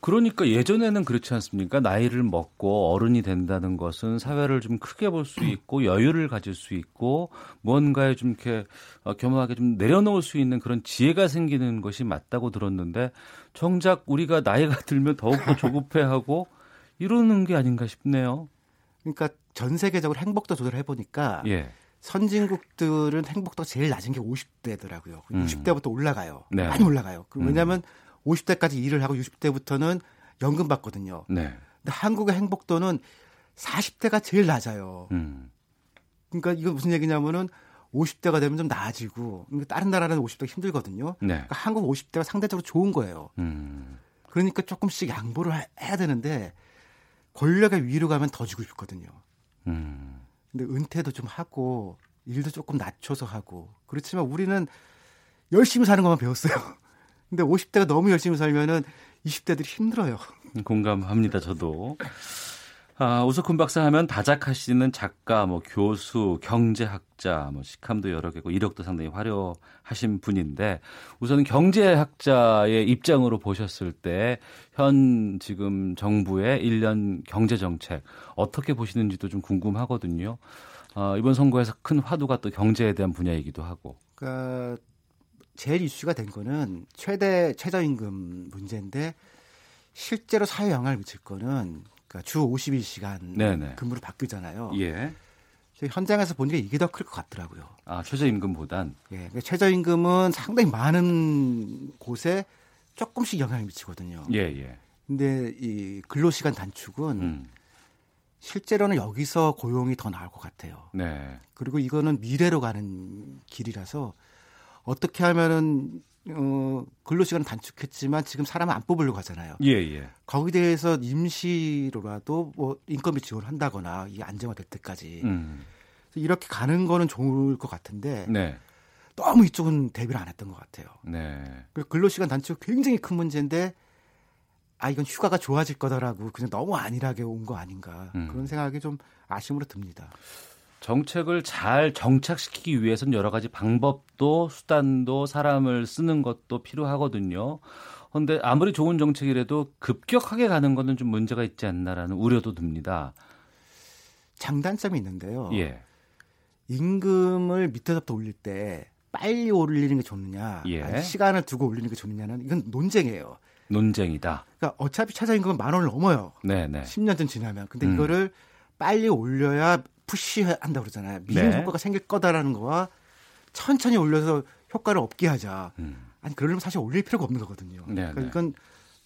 Speaker 2: 그러니까 예전에는 그렇지 않습니까? 나이를 먹고 어른이 된다는 것은 사회를 좀 크게 볼 수 있고 여유를 가질 수 있고 무언가에 좀 이렇게 어, 겸허하게 좀 내려놓을 수 있는 그런 지혜가 생기는 것이 맞다고 들었는데 정작 우리가 나이가 들면 더욱더 조급해하고 이러는 게 아닌가 싶네요.
Speaker 16: 그러니까 전 세계적으로 행복도 조절해 보니까
Speaker 2: 예.
Speaker 16: 선진국들은 행복도가 제일 낮은 게 50대더라고요. 음. 60대부터 올라가요.
Speaker 2: 네.
Speaker 16: 많이 올라가요. 그 왜냐하면 음. 50대까지 일을 하고 60대부터는 연금 받거든요.
Speaker 2: 네.
Speaker 16: 근데 한국의 행복도는 40대가 제일 낮아요.
Speaker 2: 음.
Speaker 16: 그러니까 이거 무슨 얘기냐면은 50대가 되면 좀 나아지고 그러니까 다른 나라는 50대가 힘들거든요.
Speaker 2: 네.
Speaker 16: 그러니까 한국 50대가 상대적으로 좋은 거예요.
Speaker 2: 음.
Speaker 16: 그러니까 조금씩 양보를 해야 되는데 권력의 위로 가면 더 주고 싶거든요.
Speaker 2: 음.
Speaker 16: 근데 은퇴도 좀 하고 일도 조금 낮춰서 하고 그렇지만 우리는 열심히 사는 것만 배웠어요. 근데 50대가 너무 열심히 살면은 20대들이 힘들어요.
Speaker 2: 공감합니다, 저도. 아, 오석훈 박사 하면 다작하시는 작가, 뭐 교수, 경제학자, 뭐 식함도 여러 개고 이력도 상당히 화려하신 분인데 우선 경제학자의 입장으로 보셨을 때 현 지금 정부의 1년 경제 정책 어떻게 보시는지도 좀 궁금하거든요. 어, 이번 선거에서 큰 화두가 또 경제에 대한 분야이기도 하고.
Speaker 16: 그러니까 제일 이슈가 된 거는 최대 최저임금 문제인데 실제로 사회 영향을 미칠 거는 그러니까 주 52시간 네네. 근무로 바뀌잖아요.
Speaker 2: 예.
Speaker 16: 현장에서 보니까 이게 더 클 것 같더라고요.
Speaker 2: 아 최저임금보단.
Speaker 16: 예. 그러니까 최저임금은 상당히 많은 곳에 조금씩 영향을 미치거든요.
Speaker 2: 예 예.
Speaker 16: 근데 이 근로시간 단축은 음. 실제로는 여기서 고용이 더 나을 것 같아요.
Speaker 2: 네.
Speaker 16: 그리고 이거는 미래로 가는 길이라서 어떻게 하면은 어, 근로시간을 단축했지만 지금 사람을 안 뽑으려고 하잖아요.
Speaker 2: 예, 예.
Speaker 16: 거기에 대해서 임시로라도 뭐 인건비 지원을 한다거나 이 안정화될 때까지
Speaker 2: 음.
Speaker 16: 이렇게 가는 거는 좋을 것 같은데
Speaker 2: 네.
Speaker 16: 너무 이쪽은 대비를 안 했던 것 같아요.
Speaker 2: 네.
Speaker 16: 근로시간 단축 굉장히 큰 문제인데 아 이건 휴가가 좋아질 거다라고 그냥 너무 안일하게 온 거 아닌가 음. 그런 생각이 좀 아쉬움으로 듭니다.
Speaker 2: 정책을 잘 정착시키기 위해서는 여러 가지 방법도 수단도 사람을 쓰는 것도 필요하거든요. 그런데 아무리 좋은 정책이라도 급격하게 가는 거는 좀 문제가 있지 않나라는 우려도 듭니다.
Speaker 16: 장단점이 있는데요.
Speaker 2: 예.
Speaker 16: 임금을 밑에서부터 올릴 때 빨리 올리는 게 좋느냐,
Speaker 2: 예.
Speaker 16: 시간을 두고 올리는 게 좋느냐는 이건 논쟁이에요.
Speaker 2: 논쟁이다.
Speaker 16: 그러니까 어차피 최저임금은 만 원을 넘어요.
Speaker 2: 네네.
Speaker 16: 10년 전 지나면. 근데 음. 이거를 빨리 올려야 푸시한다 그러잖아요. 미중 네. 효과가 생길 거다라는 거와 천천히 올려서 효과를 없게 하자. 음. 아니 그러려면 사실 올릴 필요가 없는 거거든요. 네, 그러니까 네. 이건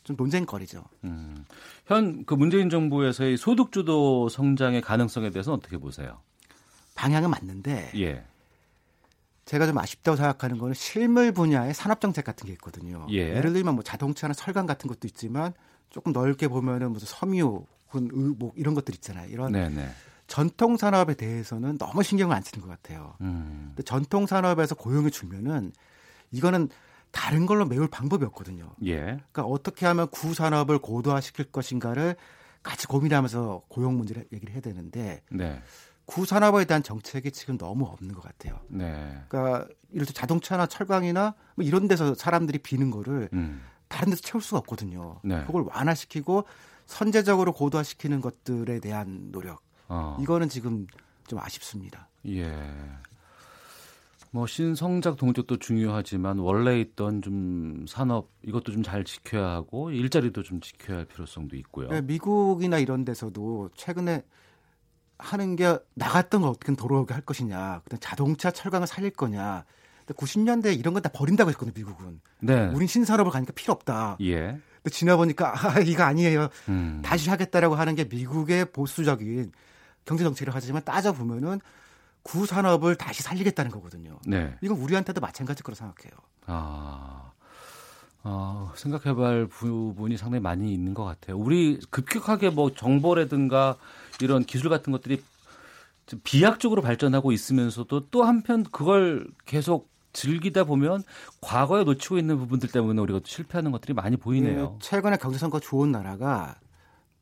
Speaker 16: 좀 논쟁거리죠. 음.
Speaker 2: 현그 문재인 정부에서의 소득 주도 성장의 가능성에 대해서 어떻게 보세요?
Speaker 16: 방향은 맞는데 예. 제가 좀 아쉽다고 생각하는 거는 실물 분야의 산업 정책 같은 게 있거든요. 예. 를 들면 뭐 자동차나 철강 같은 것도 있지만 조금 넓게 보면은 무슨 섬유, 혹은 의복 이런 것들 있잖아요. 이런 네네. 네. 전통 산업에 대해서는 너무 신경을 안 쓰는 것 같아요. 음. 근데 전통 산업에서 고용을 주면은 이거는 다른 걸로 메울 방법이 없거든요. 예. 그러니까 어떻게 하면 구 산업을 고도화시킬 것인가를 같이 고민하면서 고용 문제를 얘기를 해야 되는데 네. 구 산업에 대한 정책이 지금 너무 없는 것 같아요. 네. 그러니까 이럴 때 자동차나 철강이나 뭐 이런 데서 사람들이 비는 거를 음. 다른 데서 채울 수가 없거든요. 네. 그걸 완화시키고 선제적으로 고도화시키는 것들에 대한 노력. 어. 이거는 지금 좀 아쉽습니다. 예.
Speaker 2: 뭐 신성장 동력도 중요하지만 원래 있던 좀 산업 이것도 좀 잘 지켜야 하고 일자리도 좀 지켜야 할 필요성도 있고요.
Speaker 16: 네, 미국이나 이런 데서도 최근에 하는 게 나갔던 걸 어떻게 돌아오게 할 것이냐, 그다음 자동차 철강을 살릴 거냐. 90년대 이런 건 다 버린다고 했거든요, 미국은. 네. 우린 신산업을 가니까 필요 없다. 예. 근데 지나 보니까 아, 이거 아니에요. 음. 다시 하겠다라고 하는 게 미국의 보수적인 경제 정책을 하지만 따져 보면은 구산업을 다시 살리겠다는 거거든요. 네. 이건 우리한테도 마찬가지일 거라 생각해요. 아.
Speaker 2: 어, 생각해볼 부분이 상당히 많이 있는 것 같아요. 우리 급격하게 뭐 정보라든가 이런 기술 같은 것들이 비약적으로 발전하고 있으면서도 또 한편 그걸 계속 즐기다 보면 과거에 놓치고 있는 부분들 때문에 우리가 실패하는 것들이 많이 보이네요. 네,
Speaker 16: 최근에 경제 성과 좋은 나라가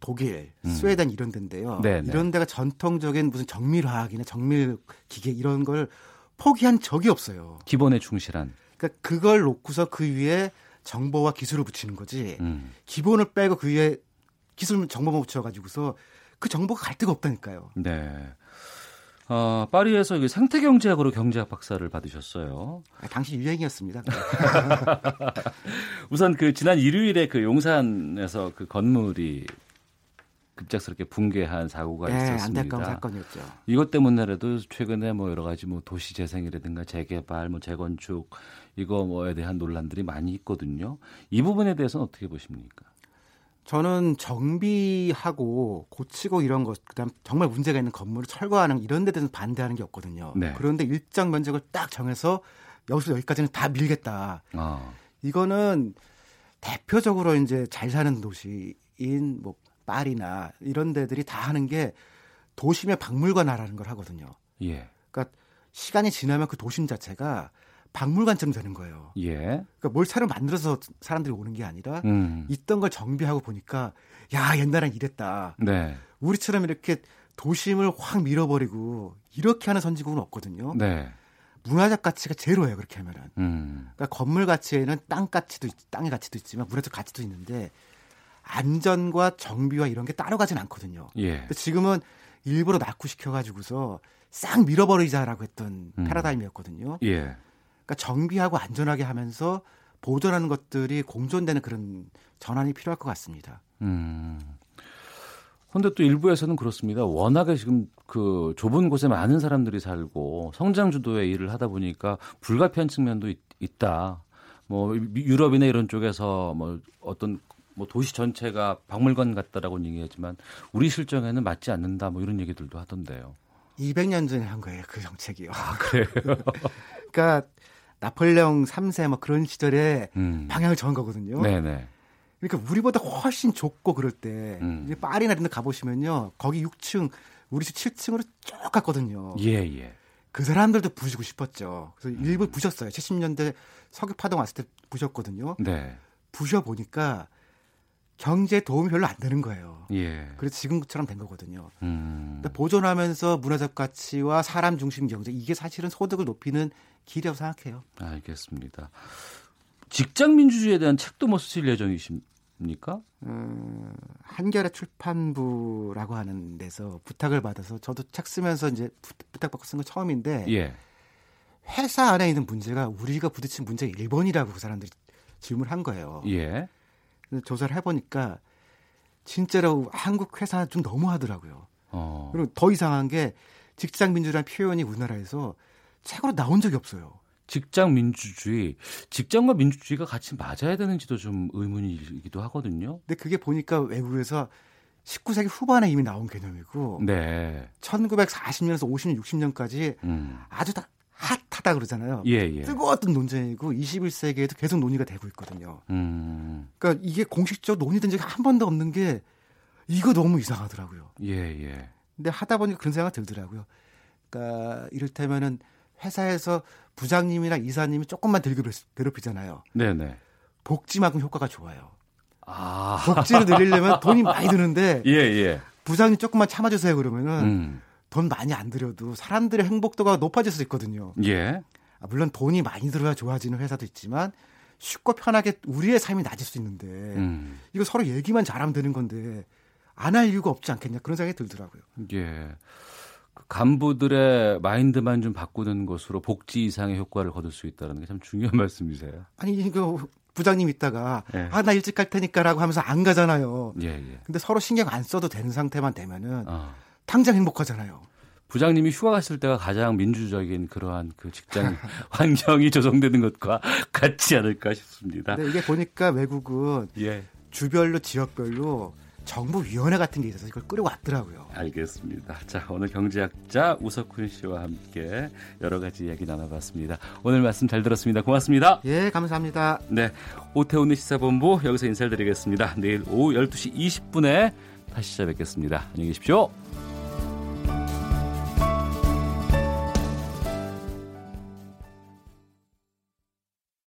Speaker 16: 독일, 음. 스웨덴 이런 데인데요. 네네. 네. 이런 데가 전통적인 무슨 정밀화학이나 정밀 기계 이런 걸 포기한 적이 없어요.
Speaker 2: 기본에 충실한.
Speaker 16: 그러니까 그걸 놓고서 그 위에 정보와 기술을 붙이는 거지. 음. 기본을 빼고 그 위에 기술 정보만 붙여가지고서 그 정보가 갈 데가 없다니까요. 네.
Speaker 2: 어, 파리에서 생태 경제학으로 경제학 박사를 받으셨어요.
Speaker 16: 아, 당시 유행이었습니다.
Speaker 2: 우선 그 지난 일요일에 그 용산에서 그 건물이 급작스럽게 붕괴한 사고가 네, 있었습니다.
Speaker 16: 안타까운 사건이었죠.
Speaker 2: 이것 때문에라도 최근에 뭐 여러 가지 뭐 도시 재생이라든가 재개발, 뭐 재건축 이거 뭐에 대한 논란들이 많이 있거든요. 이 부분에 대해서는 어떻게 보십니까?
Speaker 16: 저는 정비하고 고치고 이런 것, 그다음 정말 문제가 있는 건물을 철거하는 이런 데 대해서 반대하는 게 없거든요. 네. 그런데 일정 면적을 딱 정해서 여기서 여기까지는 다 밀겠다. 아. 이거는 대표적으로 이제 잘 사는 도시인 뭐 파리나 이런 데들이 다 하는 게 도심의 박물관화라는 걸 하거든요. 예. 그러니까 시간이 지나면 그 도심 자체가 박물관처럼 되는 거예요. 예. 그러니까 뭘 새로 만들어서 사람들이 오는 게 아니라 음. 있던 걸 정비하고 보니까 야 옛날엔 이랬다. 네. 우리처럼 이렇게 도심을 확 밀어버리고 이렇게 하는 선진국은 없거든요. 네. 문화적 가치가 제로예요 그렇게 하면은. 음. 그러니까 건물 가치에는 땅 가치도 땅의 가치도 있지만 문화적 가치도 있는데 안전과 정비와 이런 게 따로 가진 않거든요. 예. 지금은 일부러 낙후시켜 가지고서 싹 밀어버리자라고 했던 음. 패러다임이었거든요. 예. 그러니까 정비하고 안전하게 하면서 보존하는 것들이 공존되는 그런 전환이 필요할 것 같습니다. 음.
Speaker 2: 근데 또 일부에서는 그렇습니다. 워낙에 지금 그 좁은 곳에 많은 사람들이 살고 성장 주도의 일을 하다 보니까 불가피한 측면도 있, 있다. 뭐 유럽이나 이런 쪽에서 뭐 어떤 뭐 도시 전체가 박물관 같다라고 얘기하지만 우리 실정에는 맞지 않는다. 뭐 이런 얘기들도 하던데요.
Speaker 16: 200년 전에 한 거예요 그 정책이요.
Speaker 2: 아, 그래요?
Speaker 16: 그러니까 나폴레옹 3세 뭐 그런 시절에 음. 방향을 정한 거거든요. 네네. 그러니까 우리보다 훨씬 좁고 그럴 때 음. 파리나 이런 데 가보시면요. 거기 6층, 우리 집 7층으로 쭉 갔거든요. 예, 예. 그 사람들도 부시고 싶었죠. 그래서 음. 일부 부셨어요. 70년대 석유 파동 왔을 때 부셨거든요. 네. 부셔 보니까 경제에 도움이 별로 안 되는 거예요. 예. 그래서 지금처럼 된 거거든요. 음. 보존하면서 문화적 가치와 사람 중심 경제 이게 사실은 소득을 높이는 길이라고 생각해요.
Speaker 2: 알겠습니다. 직장 민주주의에 대한 책도 뭐 쓰실 예정이십니까?
Speaker 16: 음, 한겨레 출판부라고 하는 데서 부탁을 받아서 저도 책 쓰면서 이제 부탁받고 쓴 건 처음인데 예. 회사 안에 있는 문제가 우리가 부딪힌 문제가 1번이라고 그 사람들이 질문한 거예요. 예. 조사를 해보니까 진짜로 한국 회사 좀 너무하더라고요. 어. 그리고 더 이상한 게 직장 민주라는 표현이 우리나라에서 책으로 나온 적이 없어요.
Speaker 2: 직장 민주주의, 직장과 민주주의가 같이 맞아야 되는지도 좀 의문이기도 하거든요.
Speaker 16: 근데 그게 보니까 외국에서 19세기 후반에 이미 나온 개념이고, 네. 1940년에서 50년, 60년까지 음. 아주 다 핫하다 그러잖아요. 예, 예. 뜨거웠던 논쟁이고 21세기에도 계속 논의가 되고 있거든요. 음. 그러니까 이게 공식적으로 논의된 적이 한 번도 없는 게 이거 너무 이상하더라고요. 예, 예. 근데 하다 보니까 그런 생각 들더라고요. 그러니까 이를테면은 회사에서 부장님이나 이사님이 조금만 덜 괴롭히잖아요. 네네. 복지만큼 효과가 좋아요. 아. 복지를 늘리려면 돈이 많이 드는데 예, 예. 부장님 조금만 참아주세요 그러면은 음. 돈 많이 안 들여도 사람들의 행복도가 높아질 수 있거든요. 예. 아, 물론 돈이 많이 들어야 좋아지는 회사도 있지만 쉽고 편하게 우리의 삶이 나아질 수 있는데 음. 이거 서로 얘기만 잘하면 되는 건데 안 할 이유가 없지 않겠냐 그런 생각이 들더라고요.
Speaker 2: 예. 간부들의 마인드만 좀 바꾸는 것으로 복지 이상의 효과를 거둘 수 있다는 게 참 중요한 말씀이세요.
Speaker 16: 아니 이거 부장님 있다가 예. 아나 일찍 갈 테니까라고 하면서 안 가잖아요. 예, 예. 근데 서로 신경 안 써도 되는 상태만 되면은 어. 당장 행복하잖아요.
Speaker 2: 부장님이 휴가 갔을 때가 가장 민주적인 그러한 그 직장 환경이 조성되는 것과 같지 않을까 싶습니다.
Speaker 16: 네, 이게 보니까 외국은 예. 주별로 지역별로 정부 위원회 같은 게 있어서 이걸 끌어왔더라고요.
Speaker 2: 알겠습니다. 자, 오늘 경제학자 우석훈 씨와 함께 여러 가지 이야기 나눠봤습니다. 오늘 말씀 잘 들었습니다. 고맙습니다.
Speaker 16: 예, 감사합니다.
Speaker 2: 네, 오태훈의 시사본부 여기서 인사를 드리겠습니다. 내일 오후 12시 20분에 다시 찾아뵙겠습니다. 안녕히 계십시오.